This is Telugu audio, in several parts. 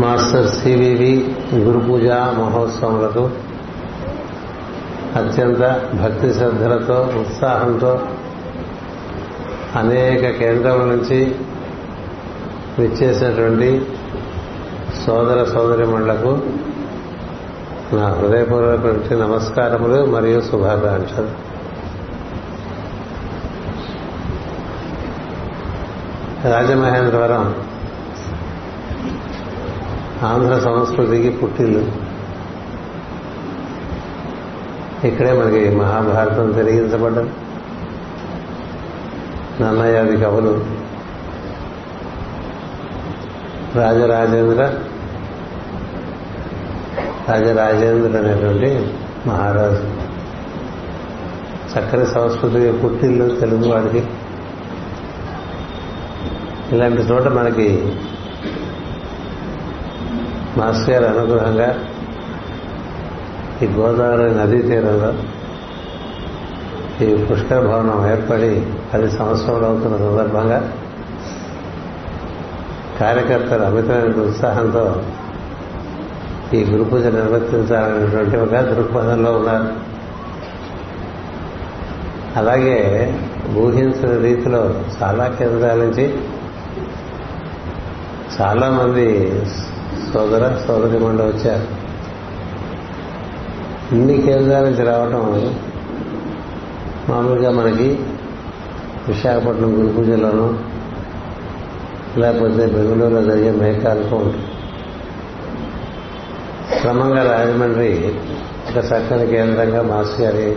మాస్టర్ సివివి గురు పూజ మహోత్సవములకు అత్యంత భక్తి శ్రద్ధలతో ఉత్సాహంతో అనేక కేంద్రముల నుంచి విచ్చేసినటువంటి సోదర సోదరిమణులకు నా హృదయపూర్వక నమస్కారములు మరియు శుభాకాంక్షలు. రాజమహేంద్రవరం ఆంధ్ర సంస్కృతికి పుట్టిల్లు ఇక్కడే మనకి మహాభారతం తిరిగించబడ్డం నన్నయాది కవులు రాజరాజేంద్ర రాజరాజేంద్ర అనేటువంటి మహారాజు. చక్కని సంస్కృతికి పుట్టిల్లు తెలుగు వాడికి. ఇలాంటి చోట మనకి మాస్టర్ గారి అనుగ్రహంగా ఈ గోదావరి నదీ తీరంలో ఈ పుష్కర భవనం ఏర్పడి పది సంవత్సరాలు అవుతున్న సందర్భంగా కార్యకర్తలు అమితమైన ఉత్సాహంతో ఈ గురు పూజ నిర్వర్తించాలనేటువంటి ఒక దృక్పథంలో ఉన్నారు. అలాగే ఊహించిన రీతిలో చాలా కేంద్రాల నుంచి చాలామంది సోదర సోదరి మండ వచ్చారు. ఇన్ని కేంద్రాల నుంచి రావటం మామూలుగా మనకి విశాఖపట్నం గురు పూజలోనూ లేకపోతే బెంగళూరులో జరిగే మేకాలకు ఉంటుంది. క్రమంగా రాజమండ్రి ఒక చక్కని కేంద్రంగా మాస్ గారి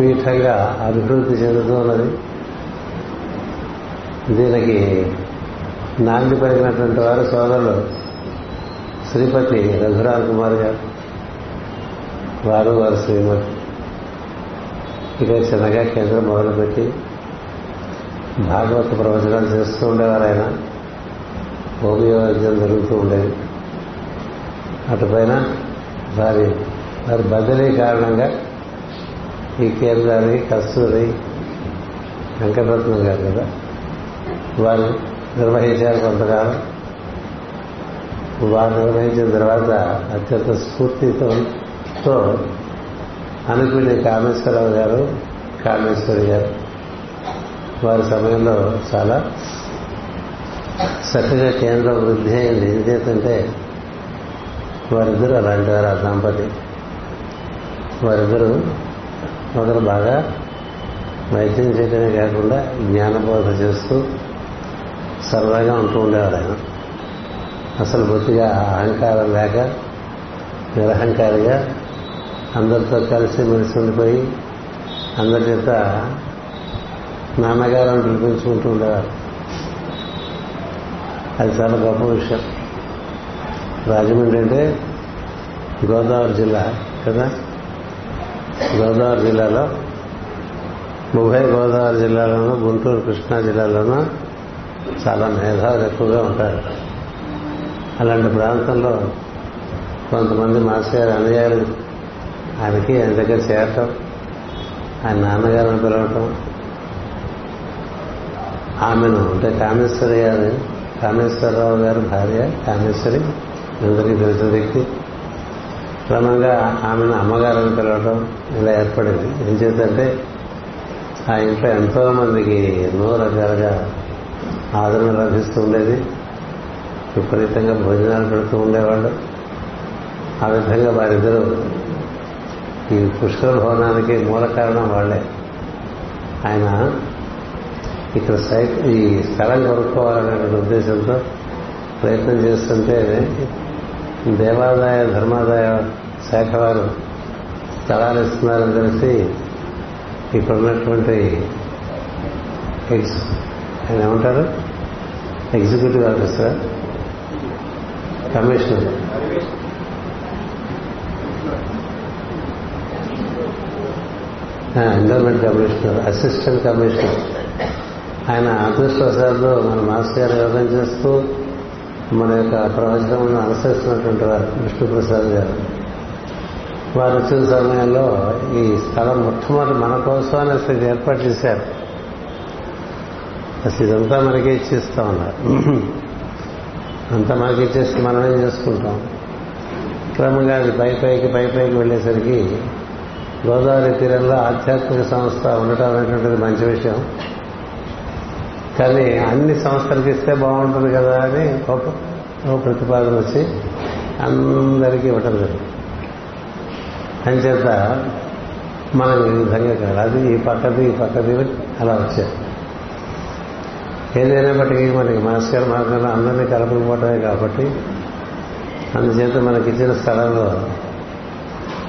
పీఠంగా అభివృద్ధి చెందుతూ ఉన్నది. దీనికి నాంది పలికినటువంటి వారు సోదరులు. శ్రీపతి రఘురామ్ కుమార్ గారు వారు వారు శ్రీమతి. ఇక చిన్నగా కేంద్రం మొదలుపెట్టి భాగవత ప్రవచనాలు చేస్తూ ఉండేవారు ఆయన. హోమియో జరుగుతూ ఉండేది. అటుపైన వారి వారి బదిలీ కారణంగా ఈ కేంద్రాన్ని కస్తూరి వెంకటరత్నం గారు కదా వారు నిర్వహించారు కొంతకాలం. వారు నిర్వహించిన తర్వాత అత్యంత స్ఫూర్తితో అనుకుని కామేశ్వరరావు గారు కామేశ్వరి గారు వారి సమయంలో చాలా చక్కగా కేంద్రం వృద్ధి అయింది. ఎందుకంటే వారిద్దరు అలాంటి వారు ఆ దంపతి. వారిద్దరూ ఒకరు బాగా వైద్యం చేయడమే కాకుండా జ్ఞానబోధ చేస్తూ సరదాగా ఉంటూ ఉండేవారు ఆయన. అసలు బొత్తిగా అహంకారం లేక నిరహంకారిగా అందరితో కలిసి మెలిసి ఉండిపోయి అందరి చేత నాన్నగారు పిలిపించుకుంటూ ఉండేవారు. అది చాలా గొప్ప విషయం. రాజమండ్రి అంటే గోదావరి జిల్లా కదా? గోదావరి జిల్లాలో ఉభయ గోదావరి జిల్లాలోనూ గుంటూరు కృష్ణా జిల్లాలోనూ చాలా మేధావులు ఎక్కువగా ఉంటారు. అలాంటి ప్రాంతంలో కొంతమంది మాస్టర్ గారు ఆయనకి ఆయన దగ్గర చేరటం ఆయన నాన్నగారిని పిలవటం. ఆమెను అంటే కామేశ్వరి గారు కామేశ్వరరావు గారు భార్య కామేశ్వరి అందరికీ తెలిసిన వ్యక్తి. క్రమంగా ఆమెను అమ్మగారిని పిలవటం ఇలా ఏర్పడింది. ఏం చేద్దంటే ఆ ఇంట్లో ఎంతో మందికి ఎన్నో రకాలుగా ఆదరణ లభిస్తూ ఉండేది. విపరీతంగా భోజనాలు పెడుతూ ఉండేవాళ్ళు. ఆ విధంగా వారిద్దరూ ఈ పుష్కర భవనానికి మూల కారణం వాళ్ళే. ఆయన ఇక్కడ సైట్ ఈ స్థలం కొనుక్కోవాలనే ఉద్దేశంతో ప్రయత్నం చేస్తుంటే దేవాదాయ ధర్మాదాయ శాఖ వారు స్థలాలు ఇస్తున్నారని తెలిసి ఇక్కడ ఉన్నటువంటి ఎగ్జ్ ఆయన ఏమంటారు? Executive officer? Commissioner endowment commissioner assistant commissioner ఆయన అదృష్టవశాల్లో మన మాస్టర్ గారు యోగం చేస్తూ మన యొక్క ప్రవచనం అనుసరిస్తున్నటువంటి వారు విష్ణుప్రసాద్ గారు. వారు వచ్చిన సమయంలో ఈ స్థలం మొట్టమొదటి మన కోసమని అసలు ఏర్పాటు చేశారు. అసలు ఇదంతా మనకే ఇచ్చిస్తా ఉన్నారు. అంత మనకి ఇచ్చేసి మనమేం చేసుకుంటాం. క్రమంగా అది పై పైకి పై పైకి వెళ్ళేసరికి గోదావరి తీరంలో ఆధ్యాత్మిక సంస్థ ఉండటం అనేటువంటిది మంచి విషయం. కానీ అన్ని సంస్థలకి ఇస్తే బాగుంటుంది కదా అని ఒక ప్రతిపాదన వచ్చి అందరికీ ఇవ్వటం జరిగింది. అంచేత మనం ఈ విధంగా కాదు అది ఈ పక్కది ఈ పక్కది అలా వచ్చారు. ఏదైనప్పటికీ మనకి మాస్ మార్గంలో అందరినీ కలపకపోవటమే కాబట్టి అందుచేత మనకి ఇచ్చిన స్థలంలో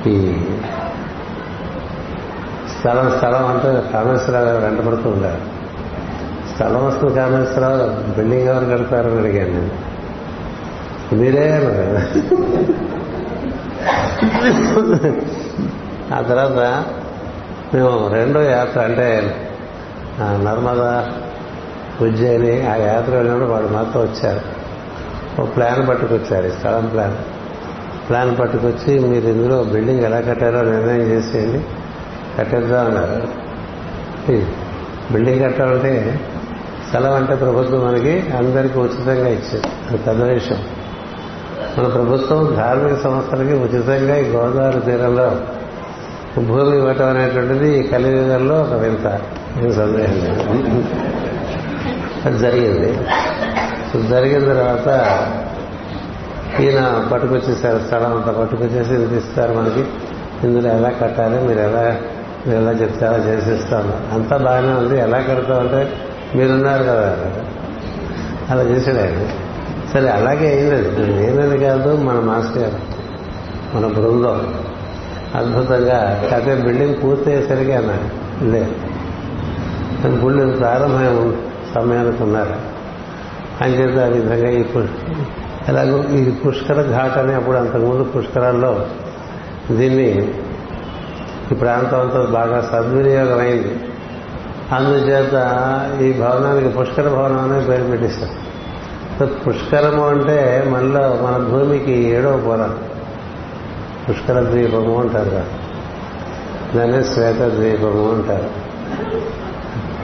ఈ స్థలం స్థలం అంటే కామేశ్వరరావు గారు వెంటబడుతూ ఉండారు స్థలం వస్తుంది కామేశ్వరరావు బిల్డింగ్ ఎవరు కడతారని అడిగాను నేను. మీరే అన్నారు. ఆ తర్వాత మేము రెండో యాత్ర అంటే నర్మదా ఉజ్జయిని ఆ యాత్ర వెళ్ళినప్పుడు వాళ్ళు మాతో వచ్చారు. ఒక ప్లాన్ పట్టుకొచ్చారు ఈ స్థలం ప్లాన్. ప్లాన్ పట్టుకొచ్చి మీరు ఇందులో బిల్డింగ్ ఎలా కట్టారో నిర్ణయం చేసేయండి. కట్టేద్దాం అన్నారు. బిల్డింగ్ కట్టాలంటే స్థలం అంటే ప్రభుత్వం మనకి అందరికీ ఉచితంగా ఇచ్చేది. అది పెద్ద విషయం. మన ప్రభుత్వం ధార్మిక సంస్థలకి ఉచితంగా ఈ గోదావరి తీరంలో భూమి ఇవ్వటం అనేటువంటిది ఈ కలియుగంలో ఒక వింత. నేను సందేహం లేదు. అది జరిగింది. జరిగిన తర్వాత ఈయన పట్టుకొచ్చేసారు స్థలం అంతా పట్టుకొచ్చేసి ఇది ఇస్తారు మనకి. ఇందులో ఎలా కట్టాలి మీరు ఎలా మీరు ఎలా చెప్తే అలా చేసిస్తాను. అంతా బాగానే ఉంది. ఎలా కడతామంటే మీరున్నారు కదా. అలా చేసాడు ఆయన సరే అలాగే అయింది నేనని కాదు మన మాస్టర్ గారు మన బృందం. అద్భుతంగా కాకపోతే బిల్డింగ్ పూర్తయ్యేసరికి అన్నాడు. లేదు. బిల్డింగ్ ప్రారంభమైన సమయానికి ఉన్నారు అని చేత ఆ విధంగా ఈ ఎలాగో ఈ పుష్కర ఘాట్ అని అప్పుడు అంతకుముందు పుష్కరాల్లో దీన్ని ఈ ప్రాంతంతో బాగా సద్వినియోగం అయింది అందుచేత ఈ భవనానికి పుష్కర భవనం అనే పేరు పెట్టిస్తారు పుష్కరము అంటే మనలో మన భూమికి ఏడవ పొలం పుష్కర ద్వీపము అంటారు దాన్ని శ్వేత ద్వీపము అంటారు.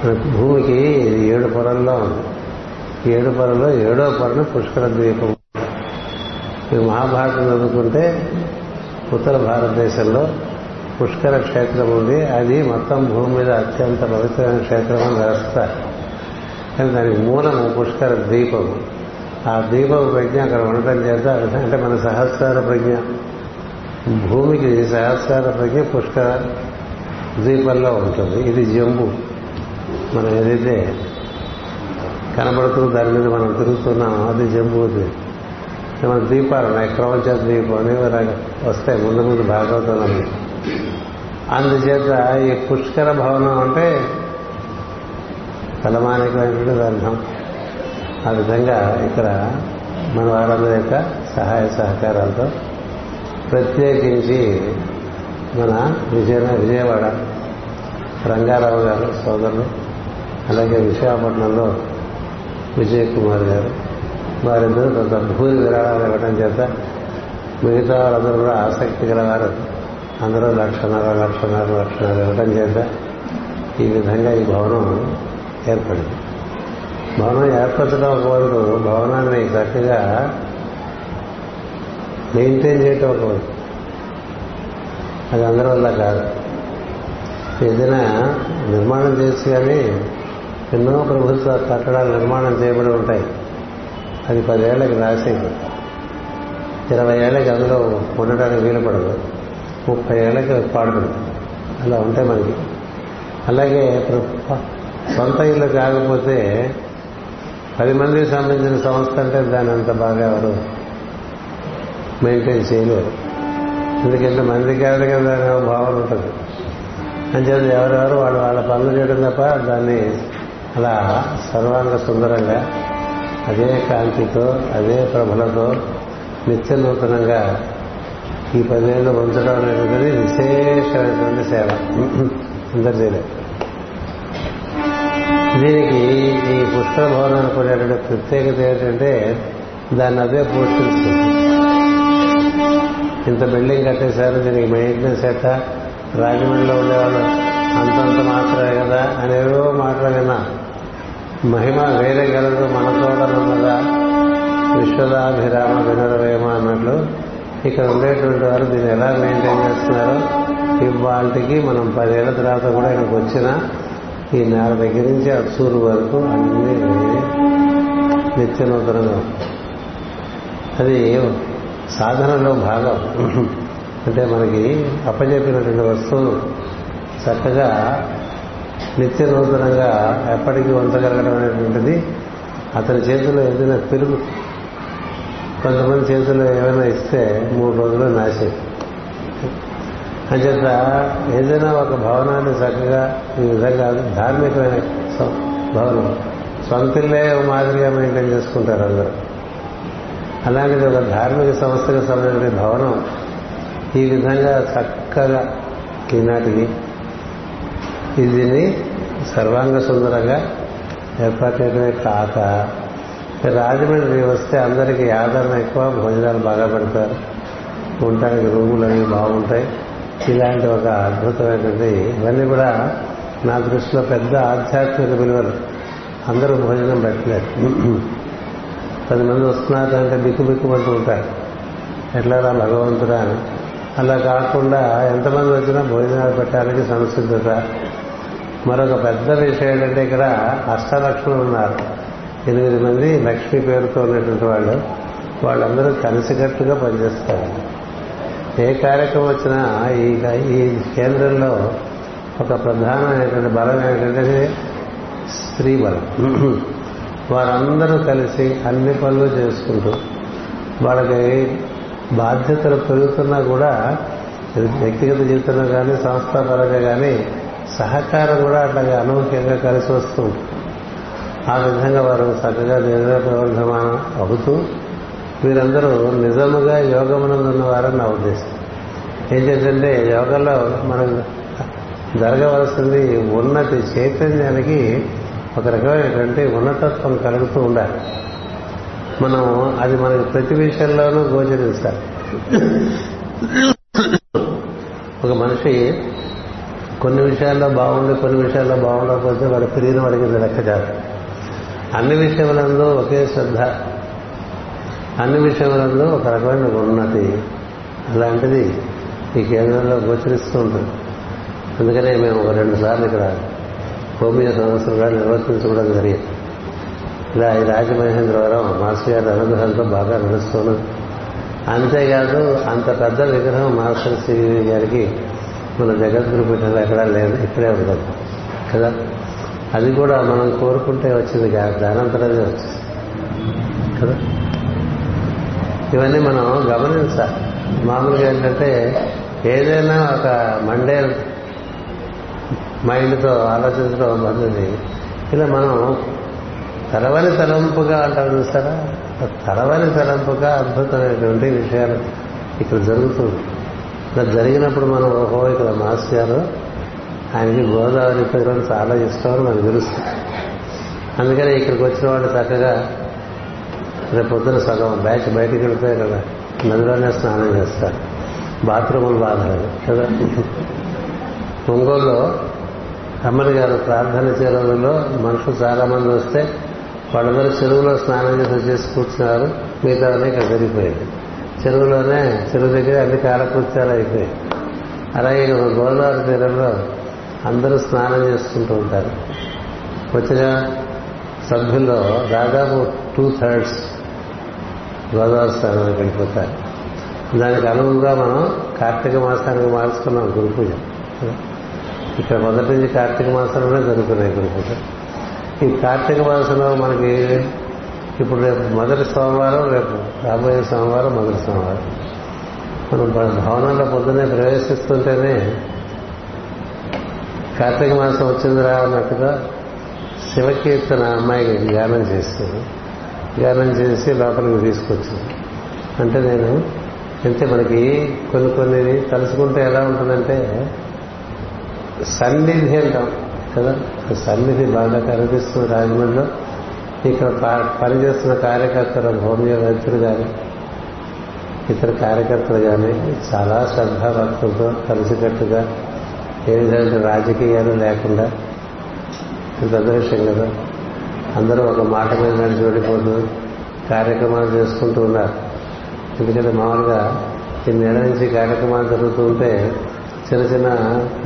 భూమికి ఏడు పొరల్లో ఉంది. ఏడు పొరలో ఏడో పొరను పుష్కర ద్వీపం. ఈ మహాభారతం చదువుకుంటే ఉత్తర భారతదేశంలో పుష్కర క్షేత్రం ఉంది. అది మొత్తం భూమి మీద అత్యంత పవిత్రమైన క్షేత్రం అని రాస్తారు. కానీ దానికి మూలము పుష్కర ద్వీపము. ఆ ద్వీపం ప్రజ్ఞ అక్కడ ఉండటం చేత అంటే మన సహస్రార ప్రజ్ఞ. భూమికి సహస్రార ప్రజ్ఞ పుష్కర ద్వీపంలో ఉంటుంది. ఇది జంబు. మనం ఏదైతే కనబడుతూ దాని మీద మనం తిరుగుతున్నామో అది జంబూది మన దీపాలు ఉన్నాయి క్రౌంచ దీపం అనేవి వస్తాయి ముందు ముందు భాగవతంలో అందుచేత ఈ పుష్కర భవనం అంటే కలమానికమైనటువంటి అర్థం ఆ విధంగా ఇక్కడ మన వారందరి యొక్క సహాయ సహకారాలతో ప్రత్యేకించి మన విజయ విజయవాడ రంగారావు గారు సోదరులు అలాగే విశాఖపట్నంలో విజయ్ కుమార్ గారు వారిద్దరూ కొంత భూరి విరాళాలు ఇవ్వడం చేత మిగతా వాళ్ళందరూ కూడా ఆసక్తి గలవారు. అందరూ లక్షన్నర లక్షన్నర లక్షన్నర ఇవ్వడం చేత ఈ విధంగా ఈ భవనం ఏర్పడింది. భవనం ఏర్పరచడం ఒక వరకు భవనాన్ని చక్కగా మెయింటైన్ చేయటం ఒక వరకు అది అందరి వల్ల కాదు. ఏదైనా నిర్మాణం చేసి కానీ ఎన్నో ప్రభుత్వ కట్టడాలు నిర్మాణం చేయబడి ఉంటాయి. అది పదేళ్ళకి రాసింది. ఇరవై ఏళ్ళకి అందులో ఉండడానికి వీలు పడదు. ముప్పై ఏళ్ళకి పాడుపడదు అలా ఉంటాయి మనకి. అలాగే సొంత ఇల్లు కాకపోతే పది మందికి సంబంధించిన సంస్థ అంటే దాని అంత బాగా ఎవరు మెయింటైన్ చేయలేరు. ఎందుకంటే మంది కాదు కదా భావన ఉంటుంది. అంచేత ఎవరెవరు వాళ్ళు వాళ్ళ పనులు చేయడం తప్ప దాన్ని అలా సర్వాంగ సుందరంగా అదే కాంతితో అదే ప్రభలతో నిత్య నూతనంగా ఈ పదేళ్ళు ఉంచడం అనేది విశేషమైనటువంటి సేవ. అందరు చేయలేదు దీనికి ఈ పుష్కర భవనం అనుకునేటువంటి ప్రత్యేకత ఏంటంటే దాన్ని అదే పోషిస్తుంది ఇంత బిల్డింగ్ కట్టేశారు దీనికి మెయింటెనెన్స్ ఎట్టా రాజమండ్రిలో ఉండేవాళ్ళు. అంతంత మాత్రమే కదా అనేవో మాటలు విన్నా. మహిమ వేరే గలదు మన తోడనున్నదా విశ్వదాభిరామ వినరవేమ అన్నట్లు ఇక్కడ ఉండేటువంటి వారు దీన్ని ఎలా మెయింటైన్ చేస్తున్నారో ఇవాళకి మనం పదేళ్ళ తర్వాత కూడా ఇక్కడికి వచ్చిన ఈ నేల దగ్గర నుంచి అసూరు వరకు అన్ని నిత్యనూతనంగా. అది సాధనలో భాగం. అంటే మనకి అప్పచెప్పినటువంటి వస్తువులు చక్కగా నిత్య నూతనంగా ఎప్పటికీ ఉంచగలగడం అనేటువంటిది అతని చేతిలో ఏదైనా పెరుగు. కొంతమంది చేతిలో ఏమైనా ఇస్తే మూడు రోజులు నాశే. అంచేత ఏదైనా ఒక భవనాన్ని చక్కగా ఈ విధంగా ధార్మికమైన భవనం సొంతిల్లే మాదిరిగా మెయింటైన్ చేసుకుంటారు అందరూ. అలాంటిది ఒక ధార్మిక సంస్థకు సంబంధించిన భవనం ఈ విధంగా చక్కగా ఈనాటికి ఇది సర్వాంగ సుందరంగా ఏర్పాటైనవే కాక రాజమండ్రి వస్తే అందరికీ ఆదరణ ఎక్కువ భోజనాలు బాగా పెడతారు. ఉండటానికి రూములు అవి బాగుంటాయి. ఇలాంటి ఒక అద్భుతమైనది. ఇవన్నీ కూడా నా దృష్టిలో పెద్ద ఆధ్యాత్మిక విలువలు. అందరూ భోజనం పెట్టలేరు. పది మంది వస్తున్నారు అంటే బిక్కు బిక్కుమంటూ ఉంటారు. ఎట్లా భగవంతుడా అని. అలా కాకుండా ఎంతమంది వచ్చినా భోజనాలు పెట్టడానికి సంసిద్ధత. మరొక పెద్ద విషయం ఏంటంటే ఇక్కడ అష్టలక్ష్ములు ఉన్నారు. ఎనిమిది మంది లక్ష్మి పేరుతో ఉన్నటువంటి వాళ్ళు. వాళ్ళందరూ కలిసికట్టుగా పనిచేస్తారు. ఏ కార్యక్రమం వచ్చినా ఈ ఈ కేంద్రంలో ఒక ప్రధానమైనటువంటి బలం ఏంటంటే స్త్రీ బలం వారందరూ కలిసి అన్ని పనులు చేసుకుంటూ వాళ్ళకి బాధ్యతలు పెరుగుతున్నా కూడా వ్యక్తిగత జీవితంలో కానీ సంస్థాపరంగా కానీ సహకారం కూడా అట్లాగే అనూహ్యంగా కలిసి వస్తూ ఆ విధంగా వారు చక్కగా నిర్ణయ అవుతూ వీరందరూ నిజముగా యోగమునందు ఉన్నవారని నా ఉద్దేశం. ఏం చేద్దంటే యోగంలో మనం జరగవలసింది ఉన్నతి చైతన్యానికి ఒక రకమైనటువంటి ఉన్నతత్వం కలుగుతూ ఉండాలి. మనం అది మనకి ప్రతి విషయంలోనూ గోచరిస్తారు ఒక మనిషి కొన్ని విషయాల్లో బాగుండి కొన్ని విషయాల్లో బాగుండకపోతే వాడు పెరిగిన వాడికి లెక్క కాదు. అన్ని విషయములందు ఒకే శ్రద్ధ. అన్ని విషయములందు ఒక రకమైన ఉన్నతి. అలాంటిది ఈ కేంద్రంలో గోచరిస్తూ ఉంటుంది. అందుకనే మేము ఒక రెండు సార్లు ఇక్కడ హోమియో సంవత్సరం కూడా నిర్వర్తించుకోవడం జరిగింది. ఇలా ఈ రాజమహేంద్రవరం మాస్టర్ గారి అనుగ్రహంతో బాగా నడుస్తున్నాం. అంతేకాదు అంత పెద్ద విగ్రహం మాస్టర్ శ్రీ గారికి మన జగద్గురు పీఠంలో ఎక్కడా లేదు ఇక్కడే ఉండదు. కదా? అది కూడా మనం కోరుకుంటే వచ్చింది కాదు దానంతరదే వచ్చింది. కదా? ఇవన్నీ మనం గమనించాలి. మామూలుగా ఏంటంటే ఏదైనా ఒక మండే మైండ్తో ఆలోచించడం మంది ఇలా మనం తలవని తలంపుగా అంటారు చూస్తారా? తలవని తలంపుగా అద్భుతమైనటువంటి విషయాలు ఇక్కడ జరుగుతుంది ఇలా జరిగినప్పుడు మనం ఓహో ఇక్కడ మాస్ గారు ఆయనకి గోదావరి పేరు చాలా ఇష్టం అని మనకు తెలుస్తుంది అందుకని ఇక్కడికి వచ్చిన వాళ్ళు చక్కగా రేపు పొద్దున సగం బ్యాచ్ బయటికి వెళ్తే కదా నదిలోనే స్నానం చేస్తారు. బాత్రూములు బాగలేదు కదా. ఒంగోలులో అమ్మని గారు ప్రార్థన చెరువులో మనుషులు చాలా మంది వస్తే వాళ్ళందరూ చెరువులో స్నానం చేసి వచ్చేసి కూర్చున్నారు. మిగతా ఇక్కడ జరిగిపోయింది చెరువులోనే చెరువు దగ్గర అన్ని కాలకృత్యాలు అయిపోయాయి. అలాగే గోదావరి తీరంలో అందరూ స్నానం చేసుకుంటూ ఉంటారు. వచ్చిన సభ్యుల్లో దాదాపు టూ థర్డ్స్ గోదావరి స్నానానికి వెళ్ళిపోతారు. దానికి అనువుగా మనం కార్తీక మాసానికి మార్చుకున్నాం గురు పూజ ఇక్కడ మొదటి నుంచి కార్తీక మాసంలోనే జరుగుతున్నాయి గురు పూజ ఈ కార్తీక మాసంలో మనకి ఇప్పుడు రేపు మొదటి సోమవారం రేపు రాబోయే సోమవారం మొదటి సోమవారం. మనం భవనంలో పొద్దున్నే ప్రవేశిస్తుంటేనే కార్తీక మాసం వచ్చిందిరా అన్నట్టుగా శివకీర్తన అమ్మాయికి గానం చేస్తుంది గానం చేసి లోపలికి తీసుకొచ్చింది అంటే నేను అంటే మనకి కొన్ని కొన్ని తలుచుకుంటే ఎలా ఉంటుందంటే సన్నిధి అంటాం. కదా? సన్నిధి బాగా కనిపిస్తుంది రాజమండ్రిలో. ఇక్కడ పనిచేస్తున్న కార్యకర్తలు హోమియో కానీ ఇతర కార్యకర్తలు కానీ చాలా శ్రద్ధాభక్తులతో కలిసికట్టుగా ఏ విధంగా రాజకీయాలు లేకుండా పెద్ద విషయం కదా? అందరూ ఒక మాట మీద నడిచి వెళ్ళిపోతూ కార్యక్రమాలు చేసుకుంటూ ఉన్నారు. ఎందుకంటే మామూలుగా ఇన్నేళ్ళ నుంచి కార్యక్రమాలు జరుగుతుంటే చిన్న చిన్న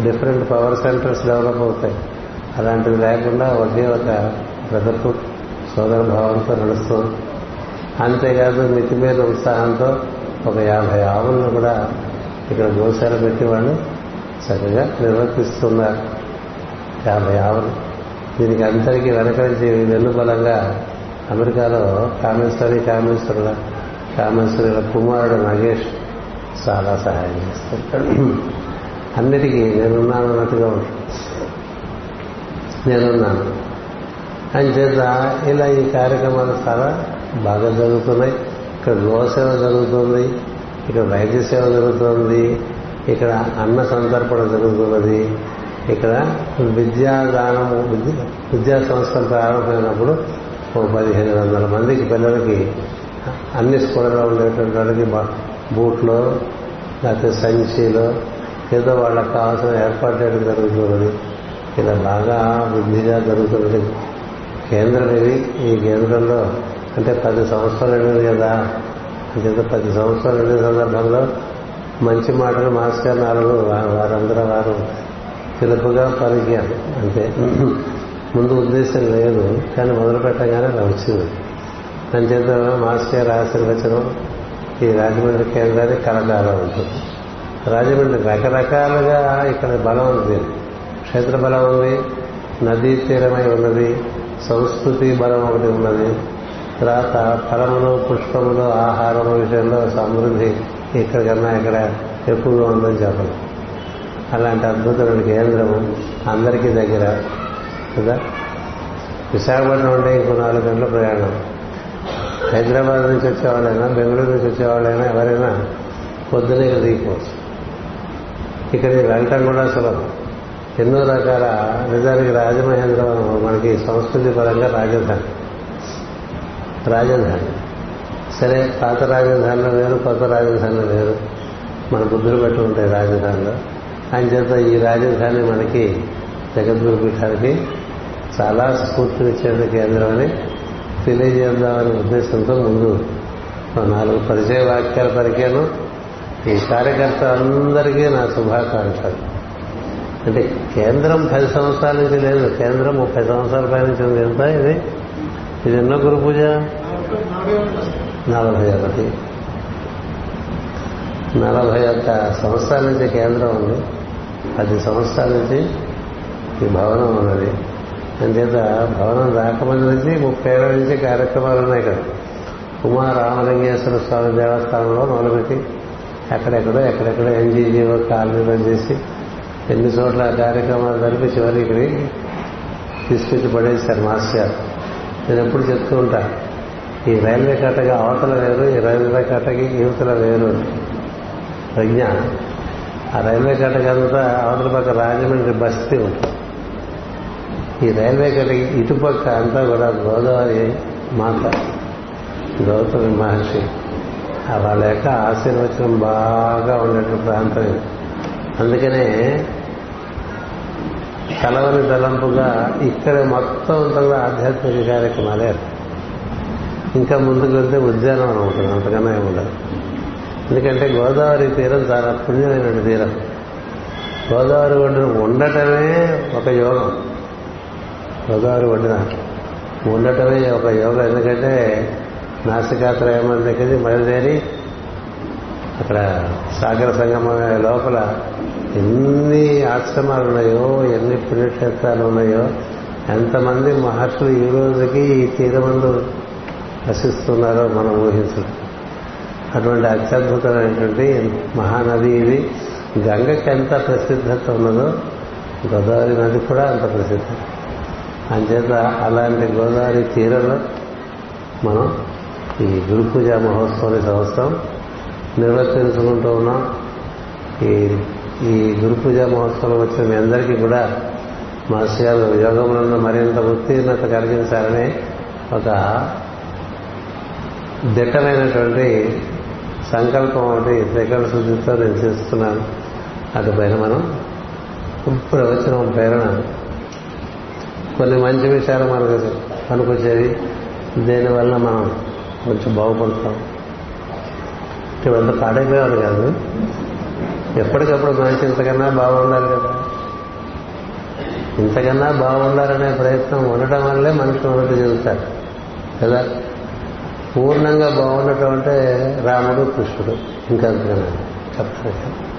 డిఫరెంట్ పవర్ సెంటర్స్ డెవలప్ అవుతాయి. అలాంటిది లేకుండా ఒకే ఒక బ్రదర్హుడ్ సోదర భావంతో నడుస్తుంది అంతేకాదు మితిమీద ఉత్సాహంతో ఒక యాభై ఆవులను కూడా ఇక్కడ గోశాల పెట్టి వాళ్ళు చక్కగా నిర్వర్తిస్తున్నారు. యాభై ఆవులు. దీనికి అందరికీ వెనకరించి వెన్నుబలంగా అమెరికాలో కామేశ్వరి కామేశ్వరుల కామేశ్వరుల కుమారుడు నగేష్ చాలా సహాయం చేస్తుంటాడు అన్నిటికీ నేనున్నాను అన్నట్టుగా నేనున్నాను. అంచేత ఇలా ఈ కార్యక్రమాలు చాలా బాగా జరుగుతున్నాయి. ఇక్కడ గోసేవ జరుగుతుంది ఇక్కడ వైద్య సేవ జరుగుతుంది ఇక్కడ అన్న సంతర్పణ జరుగుతున్నది ఇక్కడ విద్యాదానము విద్యా సంస్థలు ప్రారంభమైనప్పుడు ఓ పదిహేను వందల మందికి పిల్లలకి అన్ని స్కూళ్ళలో ఉండేటువంటి వాళ్ళకి బూట్లో లేకపోతే సంచిలో ఏదో వాళ్ళకి కావాల్సిన ఏర్పాటు చేయడం జరుగుతున్నది. ఇలా బాగా వృద్ధిగా జరుగుతున్నది కేంద్రం ఇది ఈ కేంద్రంలో అంటే పది సంవత్సరాలు వెళ్ళింది కదా. అంచేత పది సంవత్సరాలు వెళ్ళిన సందర్భంలో మంచి మాటలు మాస్టర్ నాలుగు వారందరూ వారు పిలుపుగా పలికారు. అంతే. ముందు ఉద్దేశం లేదు కానీ మొదలు పెట్టగానే అలా వచ్చింది. అంచేత మాస్టర్ ఆశీర్వచనం ఈ రాజమండ్రి కేంద్రానికి కలకాలం ఉంటుంది. రాజమండ్రి రకరకాలుగా ఇక్కడ బలం ఉంది. క్షేత్ర బలం ఉంది నదీ తీరమై ఉన్నది సంస్కృతి బలం ఒకటి ఉన్నది. తర్వాత ఫలములు పుష్పములు ఆహారము విషయంలో సమృద్ధి ఇక్కడ కన్నా ఇక్కడ ఎక్కువగా ఉందని చెప్పదు అలాంటి అద్భుతమైన కేంద్రము అందరికీ దగ్గర కదా? విశాఖపట్నం ఉంటే ఇంకో నాలుగు గంటల ప్రయాణం. హైదరాబాద్ నుంచి వచ్చేవాళ్ళైనా బెంగళూరు నుంచి వచ్చేవాళ్ళైనా ఎవరైనా పొద్దునే ఇక్కడ దిగిపోవచ్చు. ఇక్కడికి వెళ్ళటం కూడా సులభం. ఎన్నో రకాల నిజానికి రాజమహేంద్రవరం మనకి సంస్కృతి పరంగా రాజధాని. రాజధాని. సరే పాత రాజధానిలో వేరు కొత్త రాజధానిలో వేరు. మన బుద్ధులు బట్టి ఉంటాయి రాజధానిలో. ఆయన చేత ఈ రాజధాని మనకి జగద్గురు పీఠానికి చాలా స్ఫూర్తినిచ్చే కేంద్రం అని తెలియజేద్దామనే ఉద్దేశంతో ముందు నాలుగు పరిచయ వాక్యాల పరికాను ఈ కార్యకర్త అందరికీ నా శుభాకాంక్షలు. అంటే కేంద్రం పది సంవత్సరాల నుంచి లేదు. కేంద్రం ముప్పై సంవత్సరాల పై నుంచి ఉంది. ఎంత ఇది? ఇది ఎన్నో గురు పూజ? నలభై ఒకటి. నలభై ఒక్క సంవత్సరాల నుంచి కేంద్రం ఉంది. పది సంవత్సరాల నుంచి ఈ భవనం ఉన్నది. అంచేత భవనం రాకముందు నుంచి ముప్పై ఏళ్ళ నుంచి కార్యక్రమాలు ఉన్నాయి ఇక్కడ. ఉమా రామలింగేశ్వర స్వామి దేవస్థానంలో మొదలుపెట్టి ఎక్కడెక్కడో ఎక్కడెక్కడో ఎన్జీజీఓ కాలనీలో చేసి ఎన్ని చోట్ల కార్యక్రమాలు జరిపి చివరికి తీసుకొచ్చి పడేశారు మాస్టర్ నేను ఎప్పుడు చెప్తూ ఉంటా ఈ రైల్వే కట్టగా అవతల వేరు ఈ రైల్వే కట్టకి యువతల వేరు ప్రజ్ఞ ఆ రైల్వే కట్టకంతా అవతల పక్క రాజమండ్రి బస్తీ ఉంటుంది. ఈ రైల్వే కట్టకి ఇటుపక్క అంతా కూడా గోదావరి మాత గౌతమి మహర్షి వాళ్ళ యొక్క ఆశీర్వచనం బాగా ఉండేటువంటి ప్రాంతం ఇది. అందుకనే కలవని తలంపుగా ఇక్కడ మొత్తం అంతా ఆధ్యాత్మిక కార్యక్రమాలే ఇంకా ముందుకు వెళ్తే ఉద్యానవనం ఉంటుంది అంతకన్నా ఏముండదు ఎందుకంటే గోదావరి తీరం చాలా పుణ్యమైన తీరం. గోదావరి ఒడ్డున ఉండటమే ఒక యోగం. గోదావరి ఒడ్డున ఉండటమే ఒక యోగం. ఎందుకంటే నాసికాత్రయమని దగ్గర బయలుదేరి అక్కడ సాగర సంగమం లోపల ఎన్ని ఆశ్రమాలు ఉన్నాయో ఎన్ని పుణ్యక్షేత్రాలు ఉన్నాయో ఎంతమంది మహర్షులు ఈ రోజుకి ఈ తీరమందు వసిస్తున్నారో మనం ఊహించడం అటువంటి అత్యద్భుతమైనటువంటి మహానది ఇది. గంగకి ఎంత ప్రసిద్ధత ఉన్నదో గోదావరి నది కూడా అంత ప్రసిద్ధం. అంచేత అలాంటి గోదావరి తీరంలో మనం ఈ గురు పూజా మహోత్సవం సంవత్సరం నిర్వర్తించుకుంటూ ఉన్నాం. ఈ ఈ గురు మహోత్సవం వచ్చిన మీ అందరికీ కూడా మహర్షి గారు యోగములను మరింత ఉత్తీర్ణత కలిగించాలని ఒక దిట్టమైనటువంటి సంకల్పం ఒకటి త్రికరణ శుద్ధితో నేను చేస్తున్నాను. అటుపైన మనం ప్రవచనం ప్రేరణ. కొన్ని మంచి విషయాలు మనకు పనికొచ్చేవి దేనివల్ల మనం కొంచెం బాగుపడతాం. ఇవంతా పాడైపోయేవారు కాదు ఎప్పటికప్పుడు మనిషి ఇంతకన్నా బాగుండాలి కదా. ఇంతకన్నా బాగుండాలనే ప్రయత్నం ఉండటం వల్లే మనిషి ఉన్నట్టు చెబుతారు కదా? పూర్ణంగా బాగుండటం అంటే రాముడు కృష్ణుడు ఇంకంతకన్నా చెప్తాను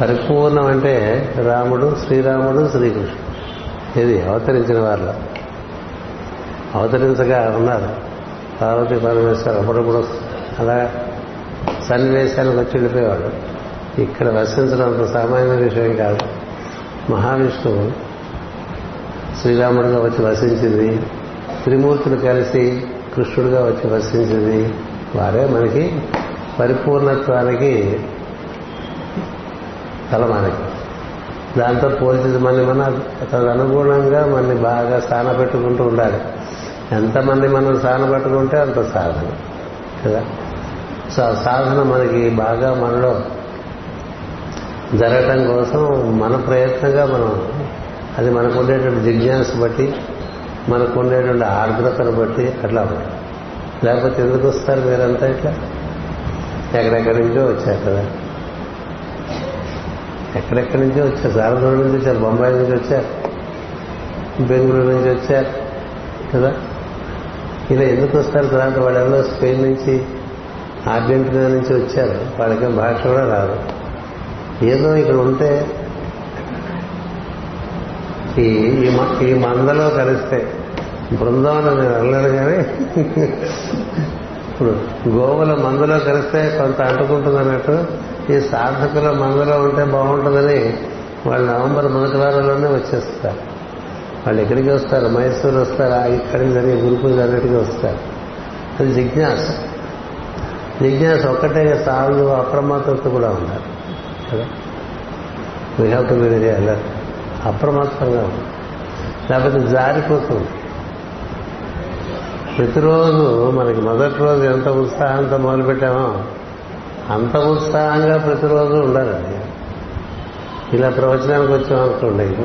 పరిపూర్ణం అంటే రాముడు శ్రీరాముడు శ్రీకృష్ణుడు. ఇది అవతరించిన వారిలో. అవతరించగా ఉన్నారు. పార్వతి పరమేశ్వర అప్పుడప్పుడు అలా సన్నివేశాలకు వచ్చి వెళ్ళిపోయేవాడు ఇక్కడ వసించడం అంత సామాన్య విషయం కాదు. మహావిష్ణువు శ్రీరాముడుగా వచ్చి వసించింది త్రిమూర్తులు కలిసి కృష్ణుడుగా వచ్చి వసించింది. వారే మనకి పరిపూర్ణత్వానికి తల మనకి దాంతో పోల్చింది మనం మన తదనుగుణంగా మనని బాగా స్థాన పెట్టుకుంటూ ఉండాలి. ఎంతమంది మనం స్థాన పెట్టుకుంటే అంత సాధన. కదా? సాధన మనకి బాగా మనలో జరగటం కోసం మన ప్రయత్నంగా మనం అది మనకు ఉండేటువంటి జిజ్ఞాస బట్టి మనకు ఉండేటువంటి ఆర్ద్రతను బట్టి అట్లా లేకపోతే ఎందుకు వస్తారు మీరంతా ఇట్లా? ఎక్కడెక్కడి నుంచో వచ్చారు కదా. ఎక్కడెక్కడి నుంచో వచ్చారు? సారదూడ నుంచి వచ్చారు బొంబాయి నుంచి వచ్చారు బెంగళూరు నుంచి వచ్చారు కదా. ఇలా ఎందుకు వస్తారు? తర్వాత వాళ్ళు ఎవరో స్పెయిన్ నుంచి అర్జెంటీనా నుంచి వచ్చారు. వాళ్ళకేం భాష కూడా రాదు. ఏదో ఇక్కడ ఉంటే ఈ ఈ మందలో కలిస్తే బృందావనం నేను వెళ్ళాను కానీ ఇప్పుడు గోవుల మందులో కలిస్తే కొంత అంటుకుంటుంది అన్నట్టు ఈ సాధకుల మందులో ఉంటే బాగుంటుందని వాళ్ళు నవంబర్ మొదటి వారంలోనే వచ్చేస్తారు. వాళ్ళు ఎక్కడికి వస్తారు? మైసూరు వస్తారు? ఇక్కడికి జరిగే గురుకులు అన్నిటికీ వస్తారు. అది జిజ్ఞాస. జిజ్ఞాస ఒక్కటే సాగు అప్రమత్తత కూడా ఉండాలి. కదా? We have to be very alert అప్రమత్తంగా ఉంది లేకపోతే జారిపోతుంది ప్రతిరోజు మనకి మొదటి రోజు ఎంత ఉత్సాహంతో మొదలుపెట్టామో అంత ఉత్సాహంగా ప్రతిరోజు ఉండాలండి. ఇలా ప్రవచనానికి వచ్చామనుకోండి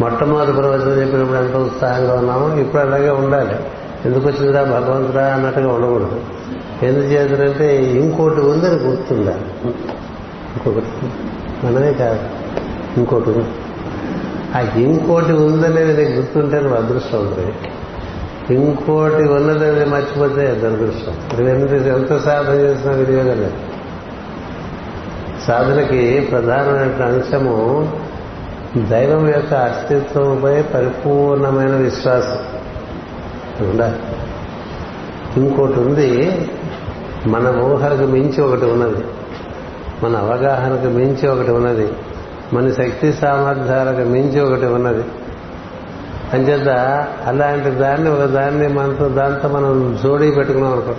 మొట్టమొదటి ప్రవచనం చెప్పినప్పుడు ఎంత ఉత్సాహంగా ఉన్నామో ఇప్పుడు అలాగే ఉండాలి. ఎందుకు వచ్చిందిరా భగవంతుడా అన్నట్టుగా ఉండకూడదు. ఎందుకు ఇంకోటి ఉందని గుర్తుండాలి ఇంకొకటి. మనమే కాదు. ఇంకోటి ఉంది. ఆ ఇంకోటి ఉందనేది నీకు గుర్తుంటే నువ్వు అదృష్టం ఉంటుంది ఇంకోటి ఉన్నదని మర్చిపోతే దురదృష్టం. ఇవన్నీ ఎంత సాధన చేసినా వినియోగం లేదు. సాధనకి ప్రధానమైన అంశము దైవం యొక్క అస్తిత్వంపై పరిపూర్ణమైన విశ్వాసం. ఉండాలి. ఇంకోటి ఉంది మన ఊహలకు మించి ఒకటి ఉన్నది. మన అవగాహనకు మించి ఒకటి ఉన్నది. మన శక్తి సామర్థ్యాలకు మించి ఒకటి ఉన్నది. అంచేత అలాంటి దాన్ని ఒక దాన్ని మనతో దాంతో మనం జోడీ పెట్టుకున్నాం అనుకో.